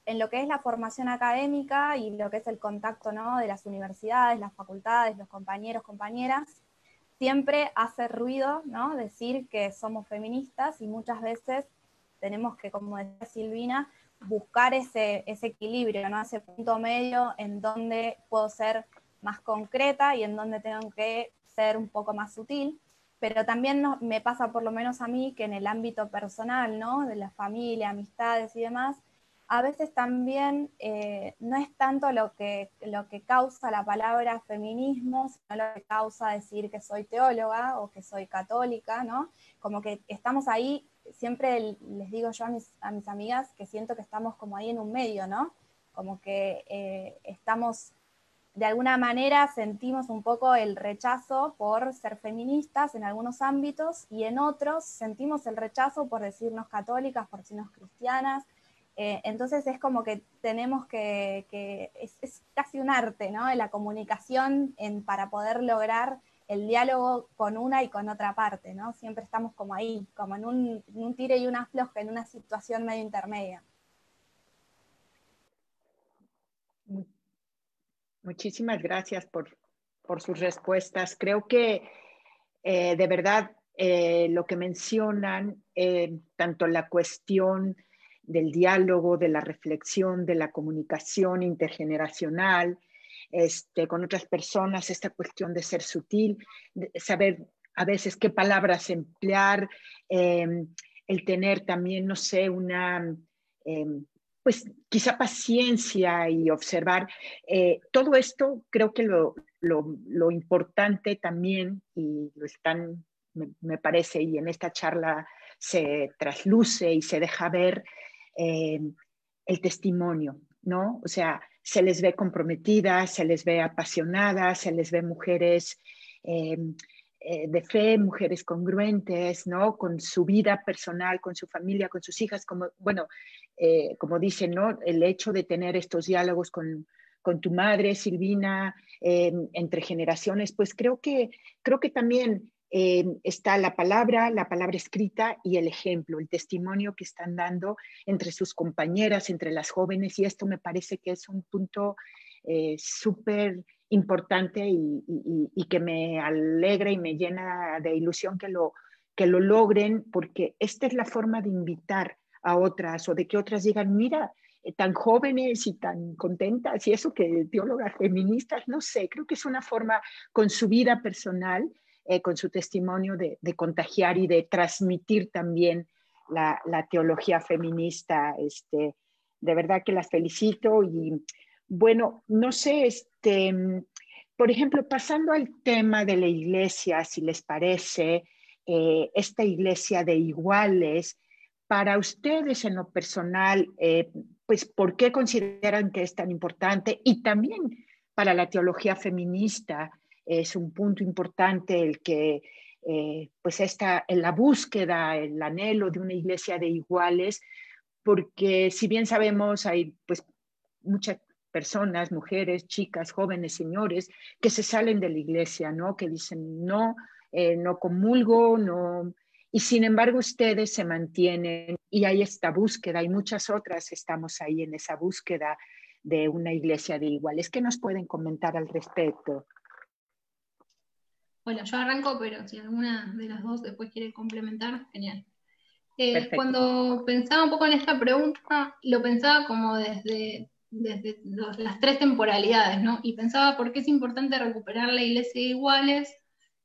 en lo que es la formación académica y lo que es el contacto, ¿no? De las universidades, las facultades, los compañeros, compañeras, siempre hace ruido, ¿no? Decir que somos feministas y muchas veces tenemos que, como decía Silvina, buscar ese, equilibrio, ¿no? ese punto medio en donde puedo ser más concreta y en donde tengo que ser un poco más sutil, pero también me pasa por lo menos a mí que en el ámbito personal, ¿no? de la familia, amistades y demás, a veces también eh, no es tanto lo que, lo que causa la palabra feminismo, sino lo que causa decir que soy teóloga o que soy católica, ¿no? Como que estamos ahí siempre les digo yo a mis, amigas que siento que estamos como ahí en un medio, ¿no? Como que eh, estamos, de alguna manera sentimos un poco el rechazo por ser feministas en algunos ámbitos y en otros sentimos el rechazo por decirnos católicas, por decirnos cristianas. Eh, entonces es como que tenemos que, es, casi un arte, ¿no? La comunicación en, para poder lograr el diálogo con una y con otra parte, ¿no? Siempre estamos como ahí, como en un, tire y una floja, en una situación medio intermedia.
Muchísimas gracias por, sus respuestas. Creo que eh, de verdad eh, lo que mencionan, eh, tanto la cuestión del diálogo, de la reflexión, de la comunicación intergeneracional, este, con otras personas, esta cuestión de ser sutil, saber a veces qué palabras emplear, em, el tener también, no sé, una, em, pues quizá paciencia y observar. Eh, todo esto creo que lo, lo, importante también, y lo están, me, parece, y en esta charla se trasluce y se deja ver em, el testimonio, ¿no? O sea, se les ve comprometidas, se les ve apasionadas, se les ve mujeres eh, eh, de fe, mujeres congruentes, ¿no? Con su vida personal, con su familia, con sus hijas, como, bueno, eh, como dicen, ¿no? El hecho de tener estos diálogos con, con tu madre, Silvina, entre generaciones, pues creo que, creo que también eh, está la palabra, la palabra escrita y el ejemplo, el testimonio que están dando entre sus compañeras, entre las jóvenes, y esto me parece que es un punto eh, súper importante y, que me alegra y me llena de ilusión que lo, que lo logren, porque esta es la forma de invitar a otras o de que otras digan, mira, eh, tan jóvenes y tan contentas, y eso que teólogas feministas, no sé, creo que es una forma con su vida personal eh, con su testimonio de, contagiar y de transmitir también la, teología feminista. Este, de verdad que las felicito y bueno, no sé, este, por ejemplo, pasando al tema de la iglesia, si les parece, eh, esta iglesia de iguales, para ustedes en lo personal, eh, pues, ¿por qué consideran que es tan importante? Y también para la teología feminista, es un punto importante el que eh, pues esta, la búsqueda, el anhelo de una iglesia de iguales, porque si bien sabemos, hay pues muchas personas, mujeres, chicas, jóvenes, señores, que se salen de la iglesia, ¿no? Que dicen, no, eh, no comulgo, no... Y sin embargo ustedes se mantienen y hay esta búsqueda y muchas otras estamos ahí en esa búsqueda de una iglesia de iguales. ¿Qué nos pueden comentar al respecto?
Bueno, yo arranco, pero si alguna de las dos después quiere complementar, genial. Eh, cuando pensaba un poco en esta pregunta, lo pensaba como desde, desde las tres temporalidades, ¿no? Y pensaba por qué es importante recuperar la iglesia de iguales,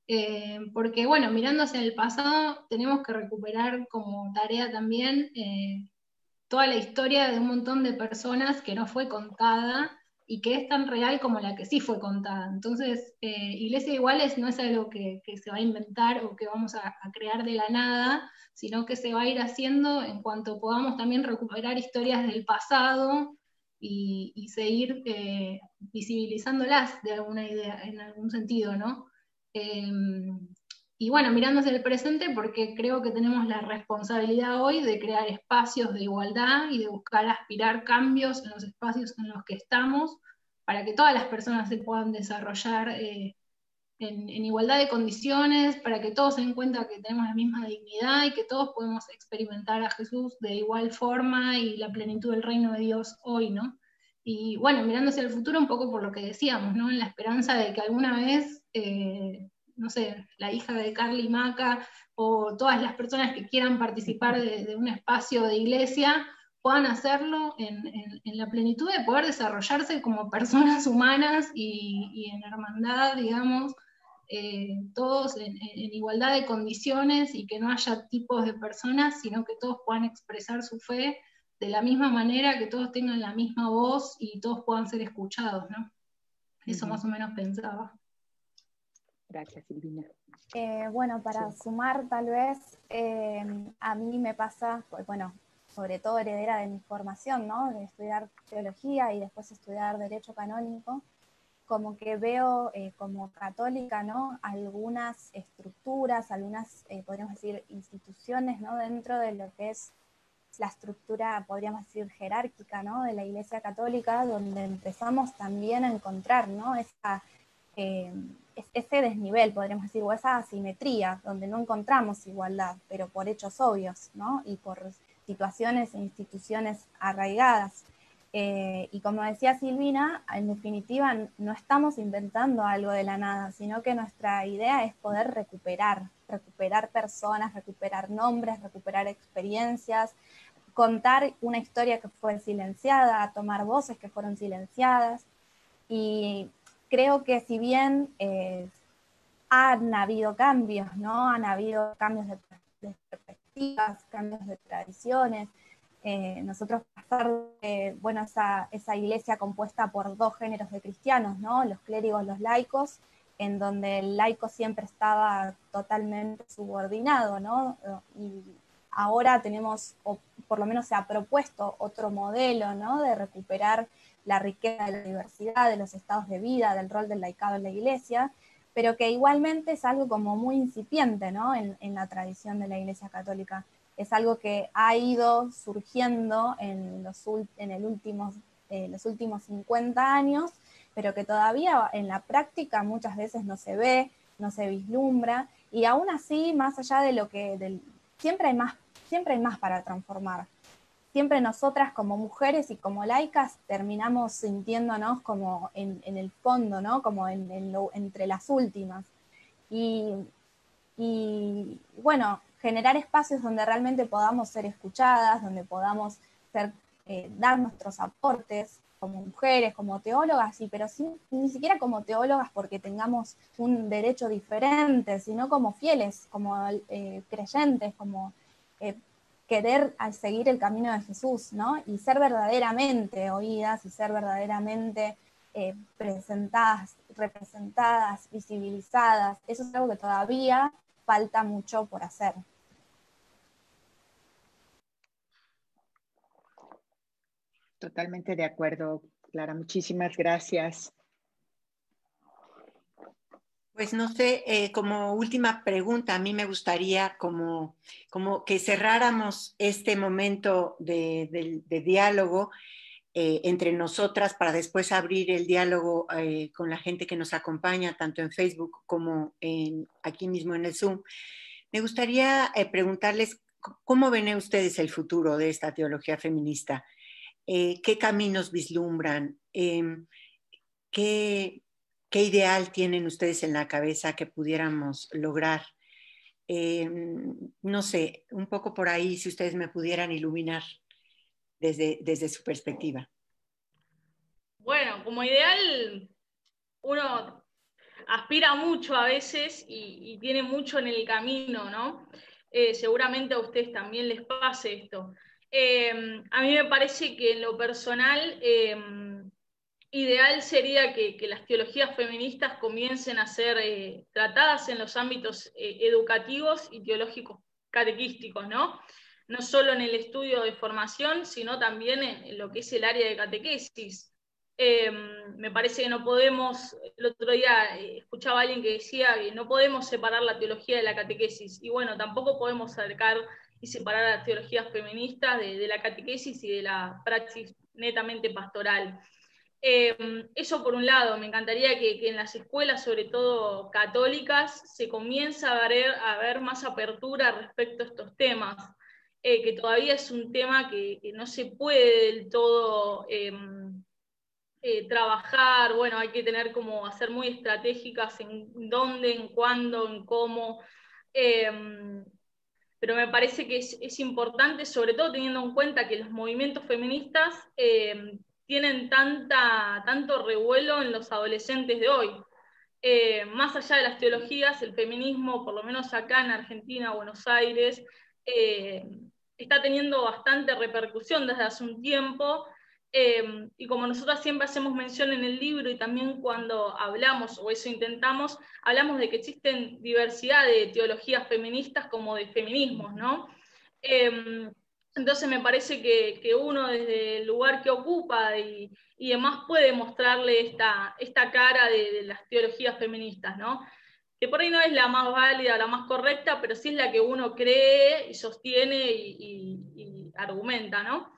eh, porque, bueno, mirando hacia el pasado, tenemos que recuperar como tarea también eh, toda la historia de un montón de personas que no fue contada y que es tan real como la que sí fue contada. Entonces, eh, Iglesia Iguales no es algo que, se va a inventar o que vamos a, crear de la nada, sino que se va a ir haciendo en cuanto podamos también recuperar historias del pasado y, seguir eh, visibilizándolas de alguna idea, en algún sentido, ¿no? Em, y bueno, mirándose el presente, porque creo que tenemos la responsabilidad hoy de crear espacios de igualdad y de buscar aspirar cambios en los espacios en los que estamos, para que todas las personas se puedan desarrollar eh, en, igualdad de condiciones, para que todos se den cuenta que tenemos la misma dignidad y que todos podemos experimentar a Jesús de igual forma y la plenitud del reino de Dios hoy, ¿no? Y bueno, mirándose al futuro un poco por lo que decíamos, ¿no? En la esperanza de que alguna vez... Eh, no sé, la hija de Carly Maca o todas las personas que quieran participar de, un espacio de iglesia puedan hacerlo en, la plenitud de poder desarrollarse como personas humanas y, en hermandad, digamos, eh, todos en, igualdad de condiciones y que no haya tipos de personas, sino que todos puedan expresar su fe de la misma manera, que todos tengan la misma voz y todos puedan ser escuchados, ¿no? Eso más o menos pensaba.
Gracias, Silvina.
Eh, bueno, para sumar tal vez, eh, a mí me pasa, pues, bueno, sobre todo heredera de mi formación, ¿no? De estudiar teología y después estudiar derecho canónico, como que veo eh, como católica, ¿no? Algunas estructuras, algunas, podríamos decir, instituciones, ¿no? Dentro de lo que es la estructura, podríamos decir, jerárquica, ¿no? De la Iglesia Católica, donde empezamos también a encontrar, ¿no? Esa ese desnivel, podríamos decir, o esa asimetría, donde no encontramos igualdad, pero por hechos obvios, ¿no? Y por situaciones e instituciones arraigadas. Eh, y como decía Silvina, en definitiva no estamos inventando algo de la nada, sino que nuestra idea es poder recuperar, recuperar personas, recuperar nombres, recuperar experiencias, contar una historia que fue silenciada, tomar voces que fueron silenciadas. Y creo que si bien eh, han habido cambios, ¿no? Han habido cambios de, perspectivas, cambios de tradiciones. Eh, nosotros pasar de, bueno, esa, esa, iglesia compuesta por dos géneros de cristianos, ¿no? Los clérigos, los laicos, en donde el laico siempre estaba totalmente subordinado, ¿no? Y ahora tenemos, o por lo menos se ha propuesto otro modelo, ¿no? De recuperar la riqueza de la diversidad, de los estados de vida, del rol del laicado en la iglesia, pero que igualmente es algo como muy incipiente ¿no? en, la tradición de la iglesia católica. Es algo que ha ido surgiendo en los, en el últimos, eh, los últimos 50 años, pero que todavía en la práctica muchas veces no se ve, no se vislumbra, y aún así, más allá de lo que, del, siempre, hay más, siempre hay más para transformar siempre nosotras como mujeres y como laicas terminamos sintiéndonos como en, el fondo, ¿no? Como en, entre las últimas. Y, bueno, generar espacios donde realmente podamos ser escuchadas, donde podamos eh, dar nuestros aportes como mujeres, como teólogas, sí, pero sin, ni siquiera como teólogas porque tengamos un derecho diferente, sino como fieles, como eh, creyentes, como eh, querer seguir el camino de Jesús, ¿no? Y ser verdaderamente oídas y ser verdaderamente eh, presentadas, representadas, visibilizadas. Eso es algo que todavía falta mucho por hacer.
Totalmente de acuerdo, Clara. Muchísimas gracias.
Pues no sé, eh, como última pregunta, a mí me gustaría como, como que cerráramos este momento de, diálogo eh, entre nosotras para después abrir el diálogo eh, con la gente que nos acompaña, tanto en Facebook como aquí mismo en el Zoom. Me gustaría preguntarles cómo ven ustedes el futuro de esta teología feminista, qué caminos vislumbran, em, qué, ¿Qué ideal tienen ustedes en la cabeza que pudiéramos lograr? Eh, no sé, un poco por ahí, si ustedes me pudieran iluminar desde, desde su perspectiva.
Bueno, como ideal, uno aspira mucho a veces y, tiene mucho en el camino, ¿no? Eh, seguramente a ustedes también les pase esto. Eh, a mí me parece que en lo personal ideal sería que, las teologías feministas comiencen a ser eh, tratadas en los ámbitos eh, educativos y teológicos catequísticos, ¿no? No solo en el estudio de formación, sino también en, lo que es el área de catequesis. Em, me parece que no podemos, el otro día eh, escuchaba a alguien que decía que no podemos separar la teología de la catequesis, y bueno, tampoco podemos acercar y separar las teologías feministas de la catequesis y de la praxis netamente pastoral. Em, eso por un lado, me encantaría que, en las escuelas, sobre todo católicas, se comience a ver, a ver más apertura respecto a estos temas, eh, que todavía es un tema que, no se puede del todo em, eh, trabajar, bueno, hay que tener como hacer muy estratégicas en dónde, en cuándo, en cómo. Em, pero me parece que es, es, importante, sobre todo teniendo en cuenta que los movimientos feministas tienen tanta, tanto revuelo en los adolescentes de hoy. Eh, más allá de las teologías, el feminismo, por lo menos acá en Argentina, Buenos Aires, eh, está teniendo bastante repercusión desde hace un tiempo. Eh, y como nosotros siempre hacemos mención en el libro y también cuando hablamos, o eso intentamos, hablamos de que existen diversidad de teologías feministas como de feminismos, ¿no? Entonces me parece que, uno desde el lugar que ocupa y, y demás puede mostrarle esta, esta cara de, las teologías feministas, ¿no? Que por ahí no es la más válida, la más correcta, pero sí es la que uno cree y sostiene y, argumenta, ¿no?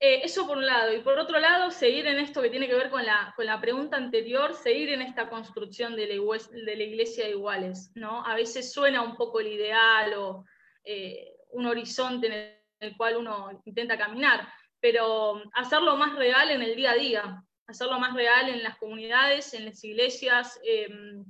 Eh, eso por un lado. Y por otro lado, seguir en esto que tiene que ver con la, con la pregunta anterior, seguir en esta construcción de la, iglesia de iguales, ¿no? A veces suena un poco el ideal o eh, un horizonte en el el cual uno intenta caminar, pero hacerlo más real en el día a día, hacerlo más real en las comunidades, en las iglesias, em,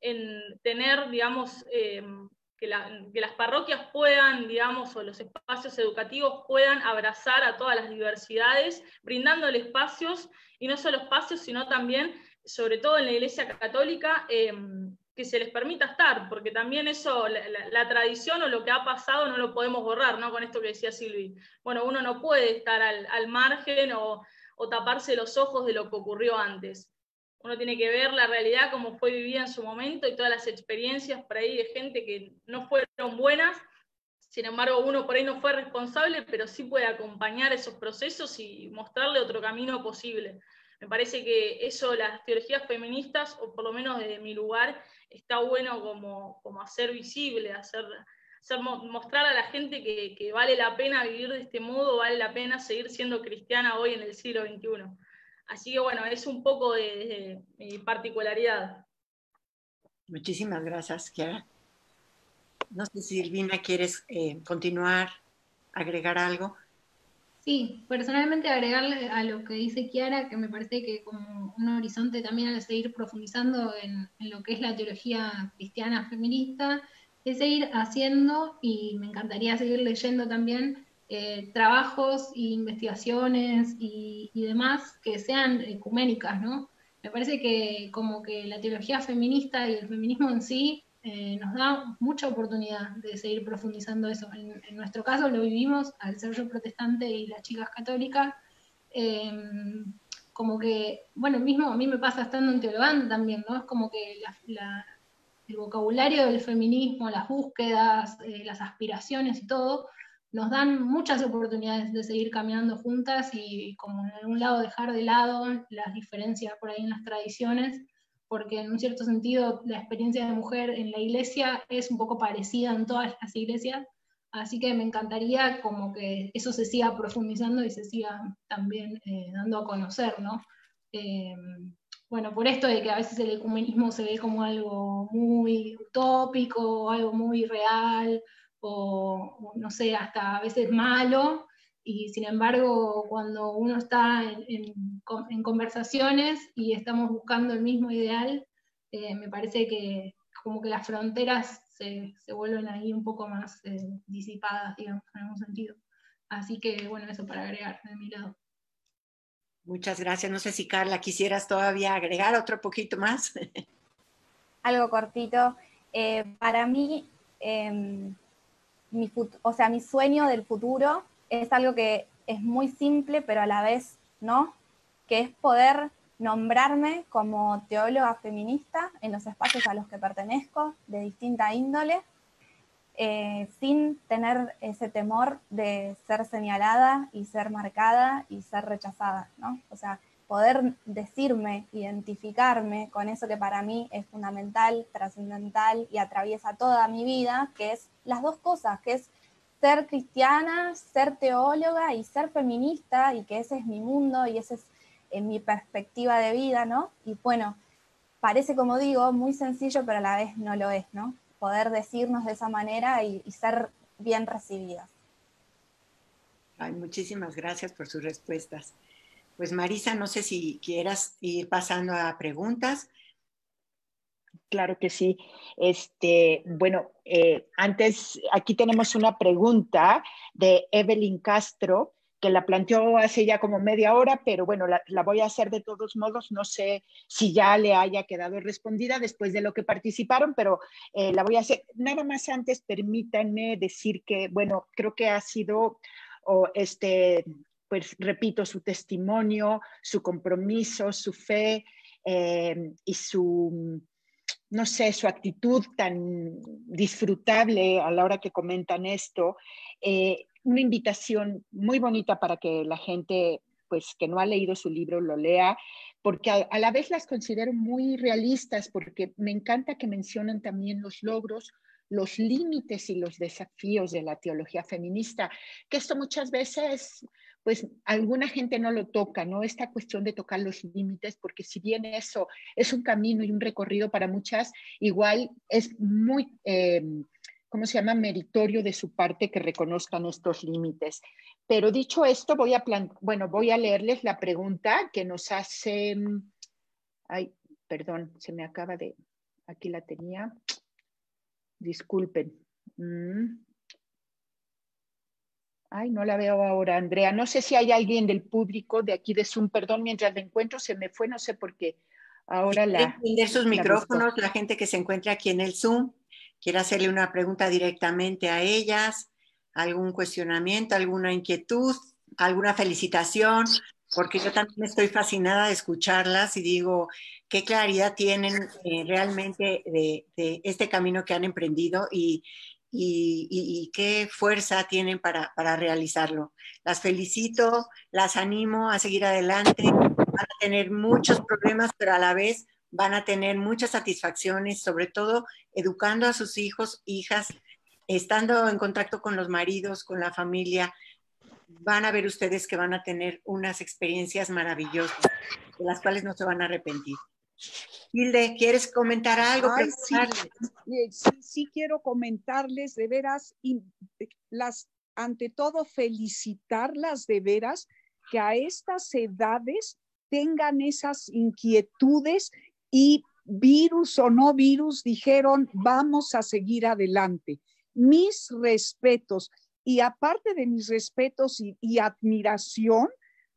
en tener, digamos, em, que, las parroquias puedan, digamos, o los espacios educativos puedan abrazar a todas las diversidades, brindándole espacios, y no solo espacios, sino también, sobre todo en la Iglesia Católica, em, que se les permita estar, porque también eso, la, tradición o lo que ha pasado no lo podemos borrar, ¿no? Con esto que decía Silvi. Bueno, uno no puede estar al, margen o, taparse los ojos de lo que ocurrió antes. Uno tiene que ver la realidad como fue vivida en su momento y todas las experiencias por ahí de gente que no fueron buenas, sin embargo uno por ahí no fue responsable, pero sí puede acompañar esos procesos y mostrarle otro camino posible. Me parece que eso las teologías feministas, o por lo menos desde mi lugar, está bueno como, como hacer visible, hacer, mostrar a la gente que, vale la pena vivir de este modo, vale la pena seguir siendo cristiana hoy en el siglo XXI. Así que bueno, es un poco de, mi particularidad.
Muchísimas gracias, Kiara. No sé si Silvina quieres eh, continuar, agregar algo.
Sí, personalmente agregarle a lo que dice Kiara, que me parece que como un horizonte también al seguir profundizando en, lo que es la teología cristiana feminista, es seguir haciendo, y me encantaría seguir leyendo también, eh, trabajos e investigaciones y, y, demás que sean ecuménicas, ¿no? Me parece que como que la teología feminista y el feminismo en sí eh, nos da mucha oportunidad de seguir profundizando eso. En, nuestro caso lo vivimos al ser yo protestante y las chicas católicas. Em, como que, bueno, mismo a mí me pasa estando en Teologán también, ¿no? Es como que el vocabulario del feminismo, las búsquedas, eh, las aspiraciones y todo, nos dan muchas oportunidades de seguir caminando juntas y como en algún lado dejar de lado las diferencias por ahí en las tradiciones porque en un cierto sentido la experiencia de mujer en la iglesia es un poco parecida en todas las iglesias, así que me encantaría como que eso se siga profundizando y se siga también eh, dando a conocer, ¿no? Eh, bueno, por esto de que a veces el ecumenismo se ve como algo muy utópico, algo muy real, o, no sé, hasta a veces malo, y sin embargo cuando uno está en, conversaciones y estamos buscando el mismo ideal, eh, me parece que como que las fronteras se, vuelven ahí un poco más eh, disipadas, digamos, en algún sentido. Así que bueno, eso para agregar de mi lado.
Muchas gracias. No sé si Carla quisieras todavía agregar otro poquito más.
Algo cortito. Eh, para mí, em, mi, o sea, mi sueño del futuro es algo que es muy simple, pero a la vez no, que es poder nombrarme como teóloga feminista en los espacios a los que pertenezco, de distinta índole, eh, sin tener ese temor de ser señalada y ser marcada y ser rechazada, ¿no? O sea, poder decirme, identificarme con eso que para mí es fundamental, trascendental y atraviesa toda mi vida, que es las dos cosas, que es ser cristiana, ser teóloga y ser feminista, y que ese es mi mundo y esa es eh, mi perspectiva de vida, ¿no? Y bueno, parece, como digo, muy sencillo, pero a la vez no lo es, ¿no? poder decirnos de esa manera y, ser bien recibidas.
Ay, muchísimas gracias por sus respuestas. Pues Marisa, no sé si quieras ir pasando a preguntas.
Claro que sí. Este, bueno, eh, antes aquí tenemos una pregunta de Evelyn Castro que la planteó hace ya como media hora, pero bueno, la, voy a hacer de todos modos. No sé si ya le haya quedado respondida después de lo que participaron, pero eh, la voy a hacer. Nada más antes, permítanme decir que, bueno, creo que ha sido, este, pues repito, su testimonio, su compromiso, su fe eh, y su no sé, su actitud tan disfrutable a la hora que comentan esto, eh, una invitación muy bonita para que la gente pues que no ha leído su libro lo lea, porque a, la vez las considero muy realistas, porque me encanta que mencionan también los logros, los límites y los desafíos de la teología feminista, que esto muchas veces, pues alguna gente no lo toca, ¿no? Esta cuestión de tocar los límites, porque si bien eso es un camino y un recorrido para muchas, igual es muy... Eh, ¿cómo se llama?, meritorio de su parte que reconozcan estos límites. Pero dicho esto, voy a, bueno, voy a leerles la pregunta que nos hace, ay, perdón, se me acaba de, aquí la tenía, disculpen. Mm. Ay, no la veo ahora, Andrea. No sé si hay alguien del público de aquí de Zoom, perdón, mientras me encuentro se me fue, no sé por qué. Ahora la...
Entender sus micrófonos, la gente que se encuentra aquí en el Zoom quiere hacerle una pregunta directamente a ellas, algún cuestionamiento, alguna inquietud, alguna felicitación, porque yo también estoy fascinada de escucharlas y digo, qué claridad tienen eh, realmente de, este camino que han emprendido y, qué fuerza tienen para, para, realizarlo. Las felicito, las animo a seguir adelante, van a tener muchos problemas, pero a la vez van a tener muchas satisfacciones, sobre todo educando a sus hijos, hijas, estando en contacto con los maridos, con la familia. Van a ver ustedes que van a tener unas experiencias maravillosas, de las cuales no se van a arrepentir. Hilde, ¿quieres comentar algo?
sí, sí, sí, quiero comentarles de veras, y las, ante todo felicitarlas de veras que a estas edades tengan esas inquietudes y virus o no virus dijeron, vamos a seguir adelante. Mis respetos y aparte de mis respetos y, admiración,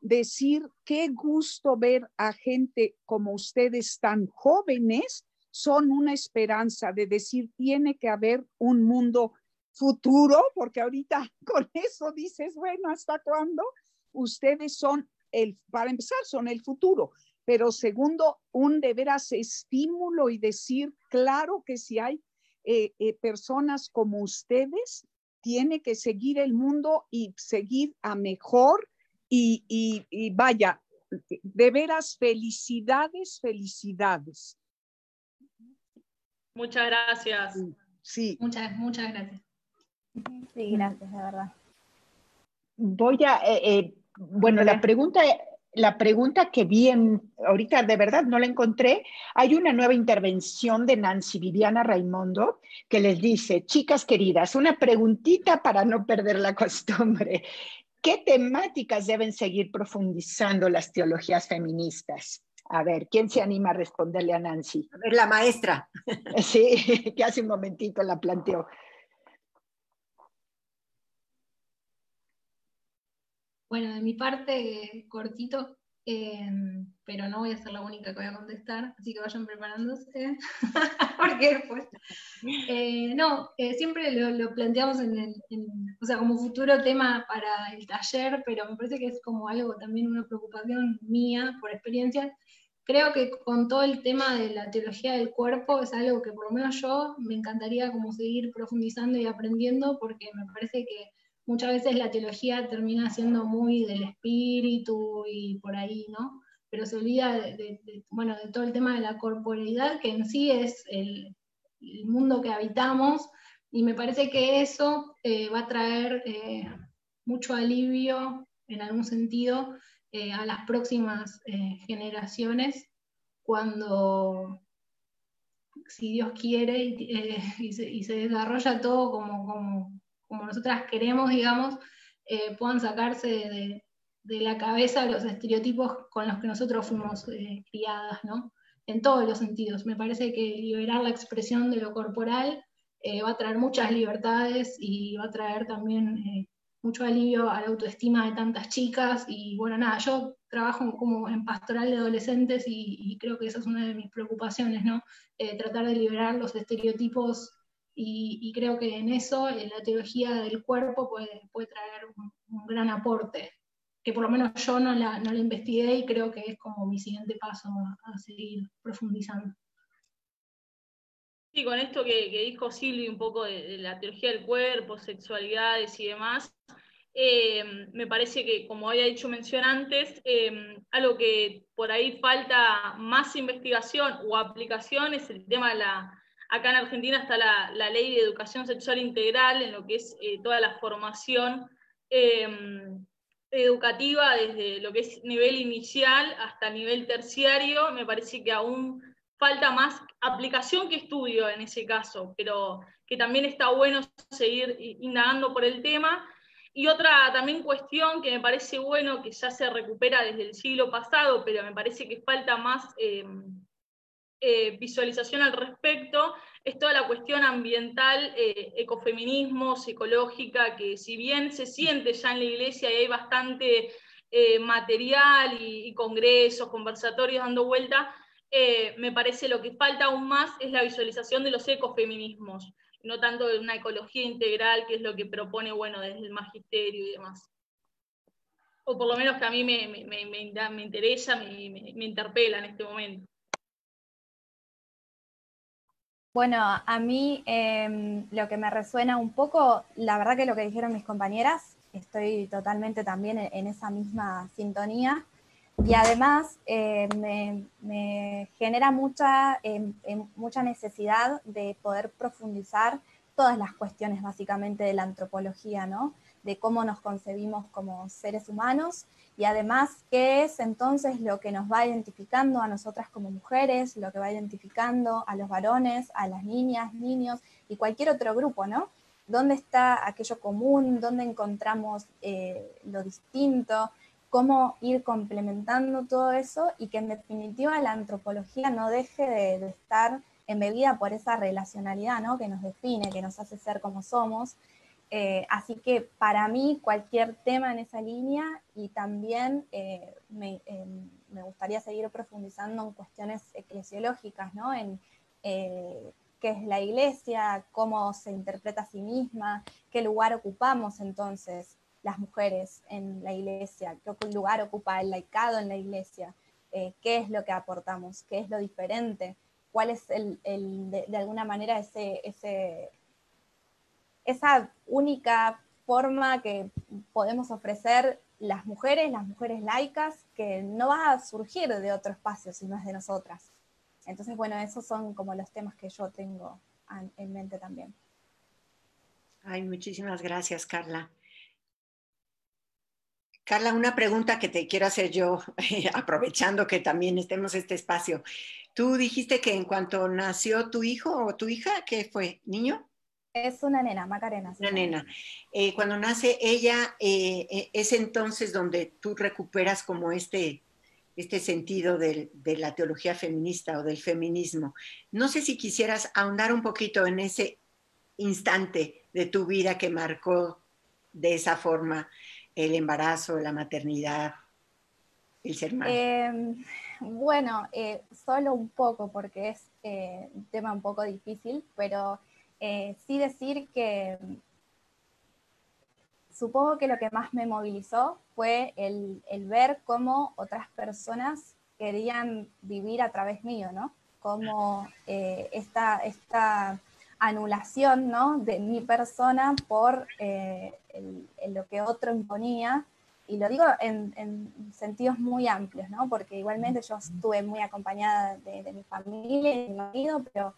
decir qué gusto ver a gente como ustedes tan jóvenes, son una esperanza de decir, tiene que haber un mundo futuro, porque ahorita con eso dices, bueno, ¿hasta cuándo? Ustedes son el, para empezar, son el futuro pero segundo, un de veras estímulo y decir, claro que si hay eh, eh, personas como ustedes, tiene que seguir el mundo y seguir a mejor y, y, y vaya, de veras felicidades, felicidades.
Muchas gracias.
Sí. Muchas, muchas gracias.
Sí, gracias, de verdad.
Voy a, eh, eh, bueno, la pregunta, la pregunta que vi en, ahorita de verdad no la encontré, hay una nueva intervención de Nancy Viviana Raimondo que les dice, chicas queridas, una preguntita para no perder la costumbre. ¿Qué temáticas deben seguir profundizando las teologías feministas? A ver, ¿quién se anima a responderle a Nancy?
A ver, la maestra.
Sí, que hace un momentito la planteó.
Bueno, de mi parte, cortito, em, pero no voy a ser la única que voy a contestar, así que vayan preparándose, porque después... Eh, no, eh, siempre lo, planteamos en el, o sea, como futuro tema para el taller, pero me parece que es como algo también una preocupación mía por experiencia, creo que con todo el tema de la teología del cuerpo es algo que por lo menos yo me encantaría como seguir profundizando y aprendiendo porque me parece que muchas veces la teología termina siendo muy del espíritu y por ahí, ¿no? Pero se olvida de, bueno, de todo el tema de la corporeidad que en sí es el, mundo que habitamos y me parece que eso eh, va a traer eh, mucho alivio en algún sentido eh, a las próximas generaciones cuando, si Dios quiere y, eh, se, desarrolla todo como, como, nosotras queremos, digamos, puedan sacarse de, la cabeza los estereotipos con los que nosotros fuimos criadas, ¿no? En todos los sentidos. Me parece que liberar la expresión de lo corporal va a traer muchas libertades y va a traer también mucho alivio a la autoestima de tantas chicas y bueno, nada, yo trabajo como en pastoral de adolescentes y, creo que esa es una de mis preocupaciones, ¿no? Eh, tratar de liberar los estereotipos y, creo que en eso la teología del cuerpo puede, puede traer un, gran aporte, que por lo menos yo no la, no la investigué y creo que es como mi siguiente paso a, seguir profundizando.
Sí, con esto que, dijo Silvi un poco de, la teología del cuerpo, sexualidades y demás, eh, me parece que, como había dicho mención antes, eh, algo que por ahí falta más investigación o aplicación es el tema de la... Acá en Argentina está la, ley de educación sexual integral, en lo que es eh, toda la formación educativa desde lo que es nivel inicial hasta nivel terciario. Me parece que aún falta más aplicación que estudio en ese caso, pero que también está bueno seguir indagando por el tema y otra también cuestión que me parece bueno, que ya se recupera desde el siglo pasado, pero me parece que falta más eh, eh, visualización al respecto, es toda la cuestión ambiental, eh, ecofeminismo, psicológica, que si bien se siente ya en la iglesia y hay bastante material y, congresos, conversatorios dando vuelta, me parece lo que falta aún más es la visualización de los ecofeminismos no tanto de una ecología integral, que es lo que propone, bueno, desde el magisterio y demás. O por lo menos que a mí me, me, interesa, me, interpela en este momento.
Bueno, a mí em, lo que me resuena un poco, la verdad que lo que dijeron mis compañeras, estoy totalmente también en, esa misma sintonía. Y además eh, me, genera mucha, em, em, mucha necesidad de poder profundizar todas las cuestiones básicamente de la antropología, ¿no? De cómo nos concebimos como seres humanos y además qué es entonces lo que nos va identificando a nosotras como mujeres, lo que va identificando a los varones, a las niñas, niños y cualquier otro grupo, ¿no? ¿Dónde está aquello común? ¿Dónde encontramos eh, lo distinto? cómo ir complementando todo eso y que en definitiva la antropología no deje de, estar embebida por esa relacionalidad ¿no? que nos define, que nos hace ser como somos. Eh, así que para mí cualquier tema en esa línea y también eh, eh, me, gustaría seguir profundizando en cuestiones eclesiológicas, ¿no? en qué es la iglesia, cómo se interpreta a sí misma, qué lugar ocupamos entonces las mujeres en la iglesia, qué lugar ocupa el laicado en la iglesia, eh, qué es lo que aportamos, qué es lo diferente, cuál es el, de, alguna manera ese, ese, esa única forma que podemos ofrecer las mujeres, las mujeres laicas, que no va a surgir de otro espacio si no es de nosotras. Entonces, bueno, esos son como los temas que yo tengo en mente también.
Ay, muchísimas gracias, Carla. Carla, una pregunta que te quiero hacer yo, aprovechando que también estemos en este espacio. Tú dijiste que en cuanto nació tu hijo o tu hija, ¿qué fue? ¿Niño?
Es una nena, Macarena.
Una nena. Eh, cuando nace ella, eh, eh, es entonces donde tú recuperas como este, este sentido de, de, la teología feminista o del feminismo. No sé si quisieras ahondar un poquito en ese instante de tu vida que marcó de esa forma el embarazo, la maternidad, el ser madre.
Em, bueno, solo un poco porque es un tema un poco difícil, pero eh, sí decir que mm, supongo que lo que más me movilizó fue el, ver cómo otras personas querían vivir a través mío, ¿no? Cómo eh, esta, esta, anulación, ¿no? De mi persona por eh, lo que otro imponía, y lo digo en, sentidos muy amplios, ¿no? Porque igualmente yo estuve muy acompañada de, de mi familia y de mi marido, pero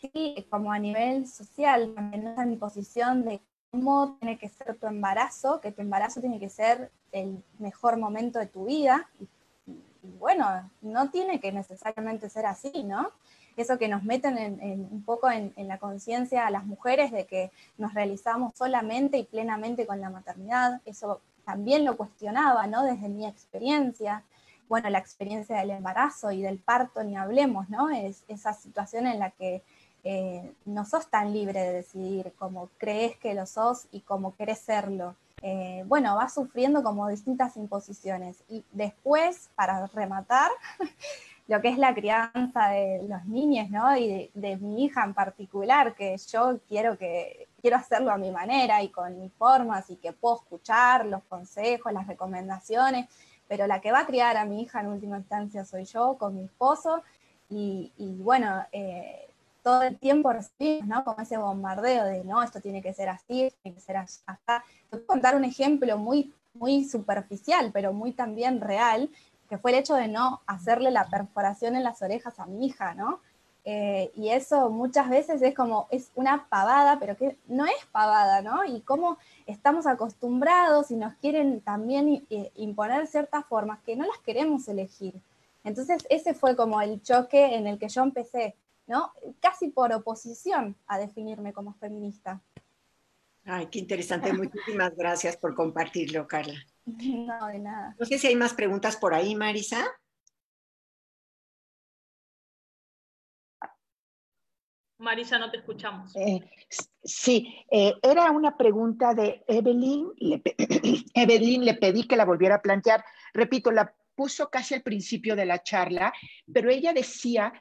sí, como a nivel social, también en mi posición de cómo tiene que ser tu embarazo, que tu embarazo tiene que ser el mejor momento de tu vida. Y, bueno, no tiene que necesariamente ser así, ¿no? Eso que nos meten en, un poco en, la conciencia a las mujeres de que nos realizamos solamente y plenamente con la maternidad, eso también lo cuestionaba, ¿no? Desde mi experiencia bueno, la experiencia del embarazo y del parto, ni hablemos, ¿no? Es esa situación en la que eh, no sos tan libre de decidir como crees que lo sos y como querés serlo. Eh, bueno, vas sufriendo como distintas imposiciones. Y después, para rematar, lo que es la crianza de los niños, ¿no? Y de, mi hija en particular, que yo quiero que quiero hacerlo a mi manera y con mis formas y que puedo escuchar los consejos, las recomendaciones, pero la que va a criar a mi hija en última instancia soy yo con mi esposo y, bueno, eh, todo el tiempo recibimos, ¿no? Como ese bombardeo de, no, esto tiene que ser así, tiene que ser así. Te puedo contar un ejemplo muy, muy superficial, pero muy también real, que fue el hecho de no hacerle la perforación en las orejas a mi hija, ¿no? Eh, y eso muchas veces es como, es una pavada, pero que no es pavada, ¿no? Y cómo estamos acostumbrados y nos quieren también eh, imponer ciertas formas que no las queremos elegir. Entonces ese fue como el choque en el que yo empecé ¿no? Casi por oposición a definirme como feminista.
Ay, qué interesante. Muchísimas gracias por compartirlo, Carla.
No, de nada.
No sé si hay más preguntas por ahí, Marisa.
Marisa, no te escuchamos.
Eh, sí, eh, era una pregunta de Evelyn. Le, Evelyn le pedí que la volviera a plantear. Repito, la puso casi al principio de la charla, pero ella decía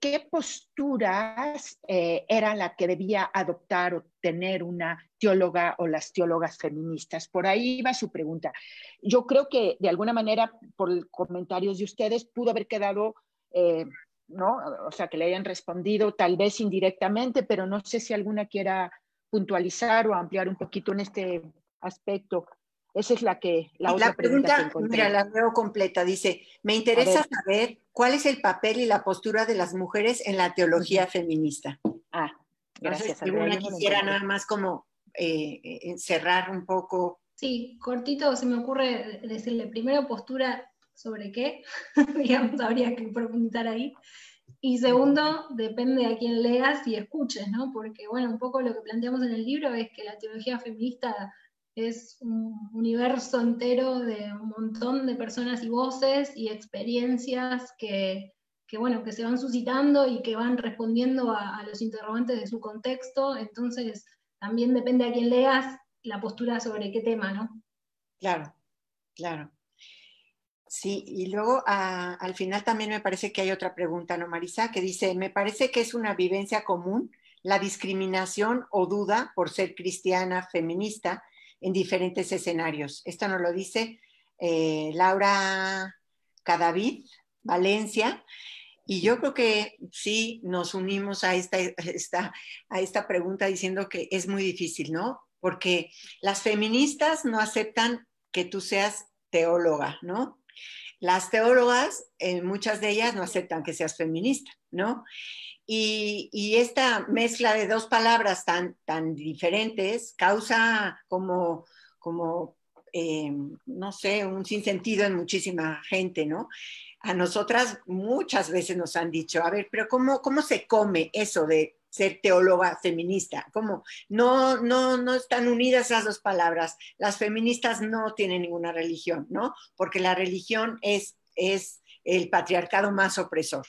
qué posturas eh, era la que debía adoptar o tener una teóloga o las teólogas feministas. Por ahí iba su pregunta. Yo creo que de alguna manera, por comentarios de ustedes, pudo haber quedado, eh, ¿no? O sea, que le hayan respondido tal vez indirectamente, pero no sé si alguna quiera puntualizar o ampliar un poquito en este aspecto. Esa es la que
la, otra pregunta, mira, la veo completa. Dice, me interesa saber cuál es el papel y la postura de las mujeres en la teología feminista.
Ah, gracias.
Entonces, quisiera nada más como eh, eh, cerrar un poco.
Sí, cortito se me ocurre decirle primero postura sobre qué, digamos, habría que preguntar ahí. Y segundo, depende a quién leas y escuches, ¿no? Porque, bueno, un poco lo que planteamos en el libro es que la teología feminista es un universo entero de un montón de personas y voces y experiencias que, bueno, que se van suscitando y que van respondiendo a, los interrogantes de su contexto. Entonces, también depende a quién leas la postura sobre qué tema, ¿no?
Claro, claro. Sí, y luego al final también me parece que hay otra pregunta, ¿no, Marisa? Que dice, me parece que es una vivencia común la discriminación o duda por ser cristiana feminista en diferentes escenarios. Esto nos lo dice eh, Laura Cadavid, Valencia, y yo creo que sí nos unimos a esta, a esta pregunta diciendo que es muy difícil, ¿no? Porque las feministas no aceptan que tú seas teóloga, ¿no? Las teólogas, eh, muchas de ellas no aceptan que seas feminista, ¿no? Y, esta mezcla de dos palabras tan, tan diferentes causa como, como eh, no sé, un sinsentido en muchísima gente, ¿no? A nosotras muchas veces nos han dicho, a ver, pero ¿cómo, cómo se come eso de ser teóloga feminista? ¿Cómo? No, no, no están unidas las dos palabras. Las feministas no tienen ninguna religión, ¿no? Porque la religión es, es el patriarcado más opresor.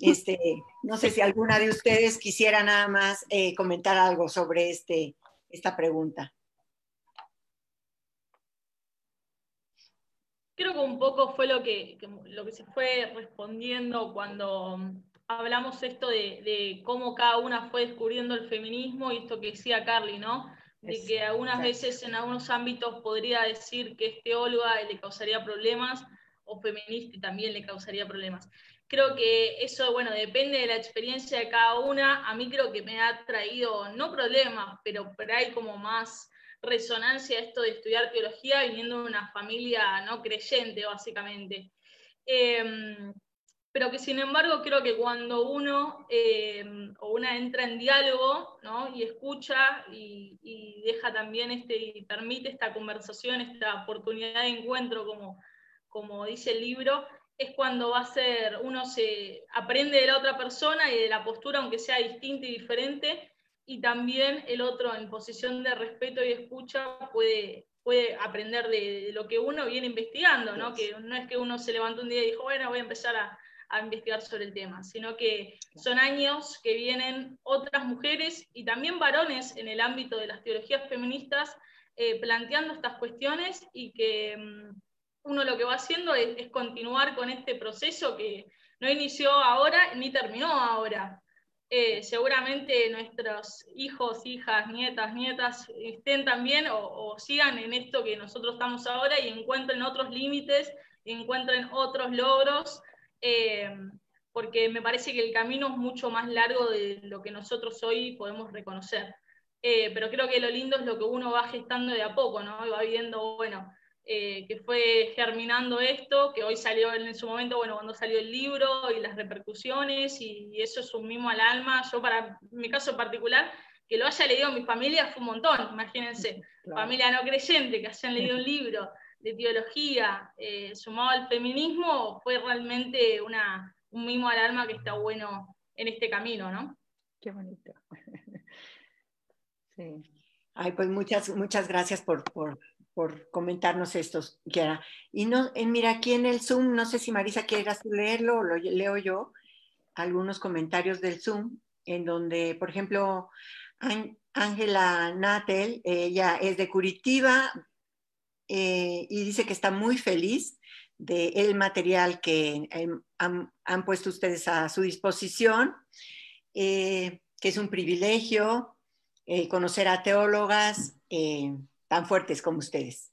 Este, no sé si alguna de ustedes quisiera nada más eh, comentar algo sobre este, esta pregunta.
Creo que un poco fue lo que, lo que se fue respondiendo cuando hablamos esto de, cómo cada una fue descubriendo el feminismo y esto que decía Carly, ¿no? De que algunas veces en algunos ámbitos podría decir que es teóloga y le causaría problemas, o feminista y también le causaría problemas creo que eso, bueno, depende de la experiencia de cada una. A mí creo que me ha traído, no problemas, pero, pero hay como más resonancia esto de estudiar teología viniendo de una familia no creyente, básicamente. Em, pero que sin embargo creo que cuando uno em, o una entra en diálogo ¿no? y escucha y, y, deja también este, y permite esta conversación, esta oportunidad de encuentro, como, como dice el libro, es cuando va a ser, uno se aprende de la otra persona y de la postura, aunque sea distinta y diferente, y también el otro en posición de respeto y escucha puede, puede aprender de, lo que uno viene investigando, ¿no? Que no es que uno se levantó un día y dijo, bueno, voy a empezar a, investigar sobre el tema, sino que son años que vienen otras mujeres y también varones en el ámbito de las teologías feministas eh, planteando estas cuestiones y que mm, uno lo que va haciendo es, continuar con este proceso que no inició ahora ni terminó ahora. Eh, seguramente nuestros hijos, hijas, nietas, nietas estén también o, sigan en esto que nosotros estamos ahora y encuentren otros límites, encuentren otros logros, eh, porque me parece que el camino es mucho más largo de lo que nosotros hoy podemos reconocer. Eh, pero creo que lo lindo es lo que uno va gestando de a poco, ¿no? Y va viendo, bueno, eh, que fue germinando esto, que hoy salió en su momento, bueno, cuando salió el libro y las repercusiones, y, eso es un mimo al alma. Yo, para mi caso particular, que lo haya leído mi familia fue un montón, imagínense, familia no creyente, que hayan leído un libro de teología eh, sumado al feminismo, fue realmente una, un mimo al alma que está bueno en este camino, ¿no?
Qué bonito.
sí. Ay, pues muchas, muchas gracias por, por, por comentarnos estos, Kiara. Y no, en, mira, aquí en el Zoom, no sé si Marisa quieras leerlo o lo leo yo, algunos comentarios del Zoom, en donde, por ejemplo, Ángela Natel, ella es de Curitiba eh, y dice que está muy feliz del el material que em, han, puesto ustedes a su disposición, eh, que es un privilegio eh, conocer a teólogas tan fuertes como ustedes.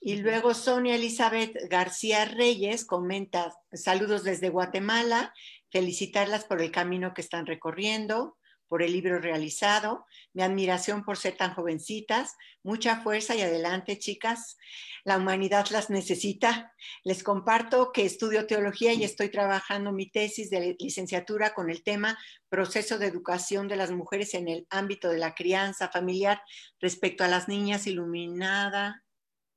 Y luego Sonia Elizabeth García Reyes comenta, saludos desde Guatemala, felicitarlas por el camino que están recorriendo, por el libro realizado, mi admiración por ser tan jovencitas, mucha fuerza y adelante chicas, la humanidad las necesita. Les comparto que estudio teología y estoy trabajando mi tesis de licenciatura con el tema proceso de educación de las mujeres en el ámbito de la crianza familiar respecto a las niñas iluminada,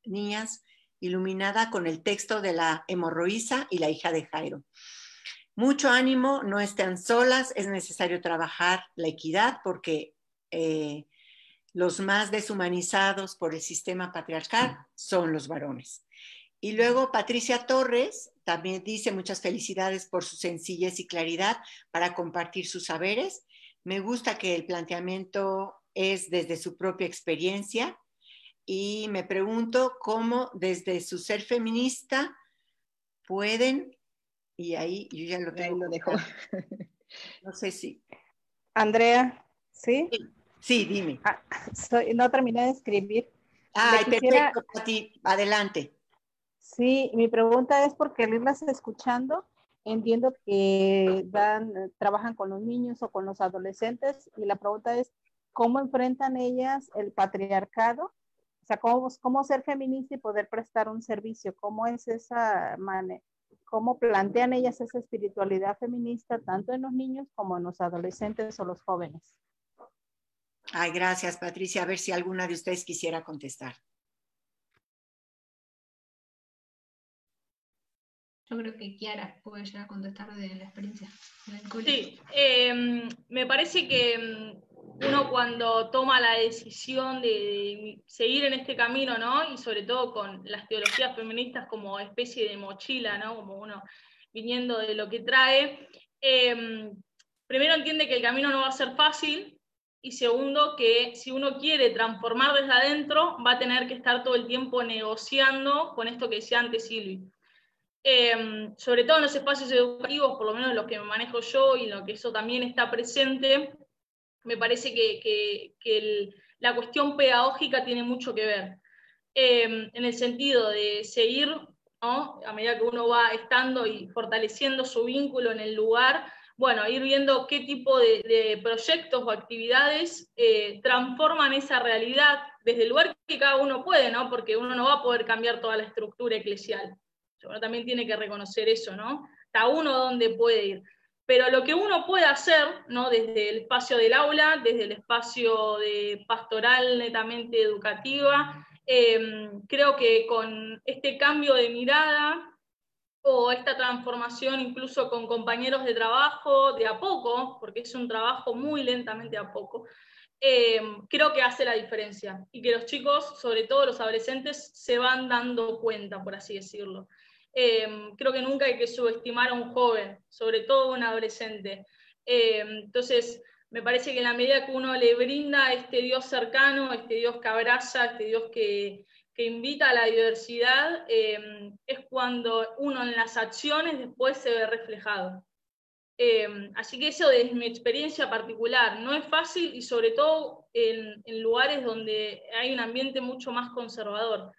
niñas iluminada con el texto de la hemorroísa y la hija de Jairo. Mucho ánimo, no estén solas, es necesario trabajar la equidad porque eh, los más deshumanizados por el sistema patriarcal son los varones. Y luego Patricia Torres también dice muchas felicidades por su sencillez y claridad para compartir sus saberes. Me gusta que el planteamiento es desde su propia experiencia y me pregunto cómo desde su ser feminista pueden y ahí yo ya lo tengo.
lo dejo.
No sé si.
Andrea, ¿sí?
Sí, dime.
Ah, no terminé de escribir.
Ay, perfecto, Pati. Adelante.
Sí, mi pregunta es porque al irlas escuchando, entiendo que dan, trabajan con los niños o con los adolescentes y la pregunta es, ¿cómo enfrentan ellas el patriarcado? O
sea, cómo, cómo ser feminista y poder prestar un servicio, cómo es esa manera, cómo plantean ellas esa espiritualidad feminista tanto en los niños como en los adolescentes o los jóvenes.
Ay, gracias, Patricia. A ver si alguna de ustedes quisiera contestar.
Yo creo que Kiara puede llegar a contestar de la experiencia.
Sí, em, me parece que em, uno cuando toma la decisión de, seguir en este camino, ¿no? Y sobre todo con las teologías feministas como especie de mochila, ¿no? Como uno viniendo de lo que trae, em, primero entiende que el camino no va a ser fácil y segundo que si uno quiere transformar desde adentro, va a tener que estar todo el tiempo negociando con esto que decía antes Silvi Em, sobre todo en los espacios educativos, por lo menos los que manejo yo y lo que eso también está presente, me parece que, la cuestión pedagógica tiene mucho que ver, em, en el sentido de seguir, a medida que uno va estando y fortaleciendo su vínculo en el lugar, bueno, ir viendo qué tipo de, proyectos o actividades eh, transforman esa realidad desde el lugar que cada uno puede, ¿no? porque uno no va a poder cambiar toda la estructura eclesial uno también tiene que reconocer eso, ¿no? Está uno donde puede ir. Pero lo que uno puede hacer, ¿no? Desde el espacio del aula, desde el espacio de pastoral netamente educativa, em, creo que con este cambio de mirada o esta transformación incluso con compañeros de trabajo de a poco, porque es un trabajo muy lentamente a poco, em, creo que hace la diferencia y que los chicos, sobre todo los adolescentes, se van dando cuenta, por así decirlo. Em, creo que nunca hay que subestimar a un joven, sobre todo a un adolescente. Em, entonces, me parece que en la medida que uno le brinda este Dios cercano, este Dios que abraza, este Dios que, invita a la diversidad, em, es cuando uno en las acciones después se ve reflejado. así que eso es mi experiencia particular. No es fácil y sobre todo en, en lugares donde hay un ambiente mucho más conservador.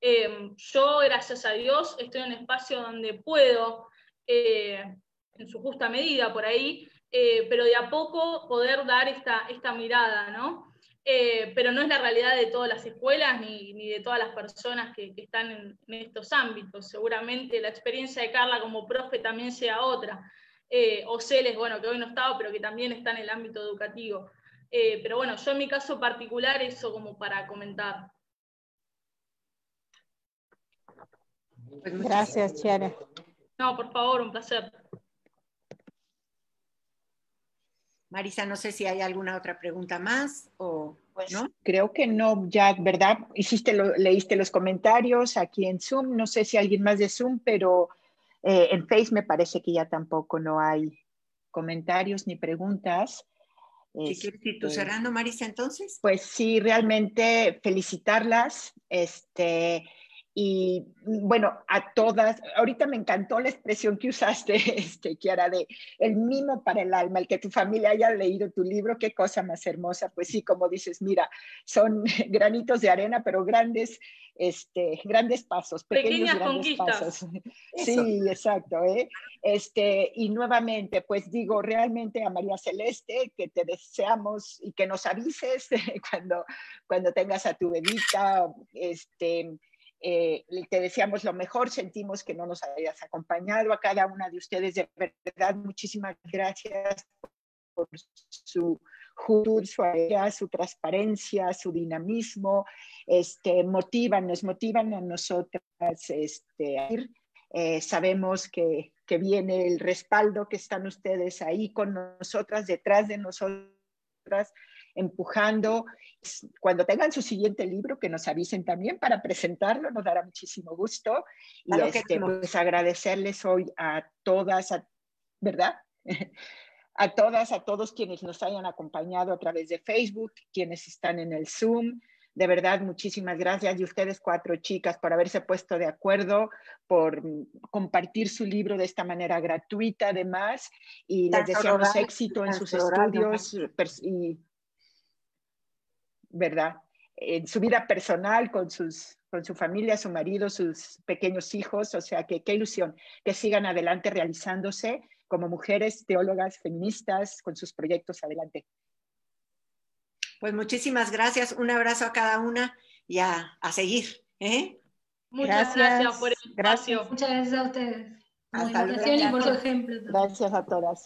Em, yo, gracias a Dios, estoy en un espacio donde puedo, eh, en su justa medida por ahí, eh, pero de a poco poder dar esta, esta mirada, ¿no? Eh, pero no es la realidad de todas las escuelas ni, ni de todas las personas que, están en, estos ámbitos. Seguramente la experiencia de Carla como profe también sea otra. o Celes, bueno, que hoy no estaba, pero que también está en el ámbito educativo. pero bueno, yo en mi caso particular, eso como para comentar.
Pues gracias, Chiara.
No, por favor, un placer.
Marisa, no sé si hay alguna otra pregunta más o
pues
no.
Creo que no, ya, ¿verdad? Hiciste leíste los comentarios aquí en Zoom. No sé si alguien más de Zoom, pero eh, en Face me parece que ya tampoco no hay comentarios ni preguntas.
¿Qué quieres ir tú este, cerrando, Marisa, entonces?
Pues sí, realmente felicitarlas. Este, y bueno, a todas, ahorita me encantó la expresión que usaste, este, Kiara, de el mimo para el alma, el que tu familia haya leído tu libro, qué cosa más hermosa. Pues sí, como dices, mira, son granitos de arena, pero grandes, este, grandes pasos, pequeños grandes pasos. Sí, exacto. ¿eh? Este, y nuevamente, pues digo realmente a María Celeste que te deseamos y que nos avises cuando, cuando tengas a tu bebita, este, eh, te deseamos lo mejor, sentimos que no nos hayas acompañado a cada una de ustedes, de verdad, muchísimas gracias por su juventud, su alegría, su transparencia, su dinamismo, este, motivan, nos motivan a nosotras este, a ir. Eh, sabemos que, que viene el respaldo, que están ustedes ahí con nosotras, detrás de nosotras, empujando. Cuando tengan su siguiente libro, que nos avisen también para presentarlo, nos dará muchísimo gusto. Y este, pues agradecerles hoy a todas, ¿verdad? a todas, a todos quienes nos hayan acompañado a través de Facebook, quienes están en el Zoom. De verdad, muchísimas gracias. Y ustedes cuatro chicas por haberse puesto de acuerdo, por compartir su libro de esta manera gratuita además. Y les deseamos éxito en sus estudios y ¿verdad? En su vida personal, con, sus, con su familia, su marido, sus pequeños hijos. O sea, que qué ilusión que sigan adelante realizándose como mujeres teólogas feministas con sus proyectos adelante.
Pues muchísimas gracias. Un abrazo a cada una y a, seguir. ¿eh?
Muchas gracias, por el espacio.
Muchas gracias a ustedes. Por la invitación y por su ejemplo.
Gracias a todas.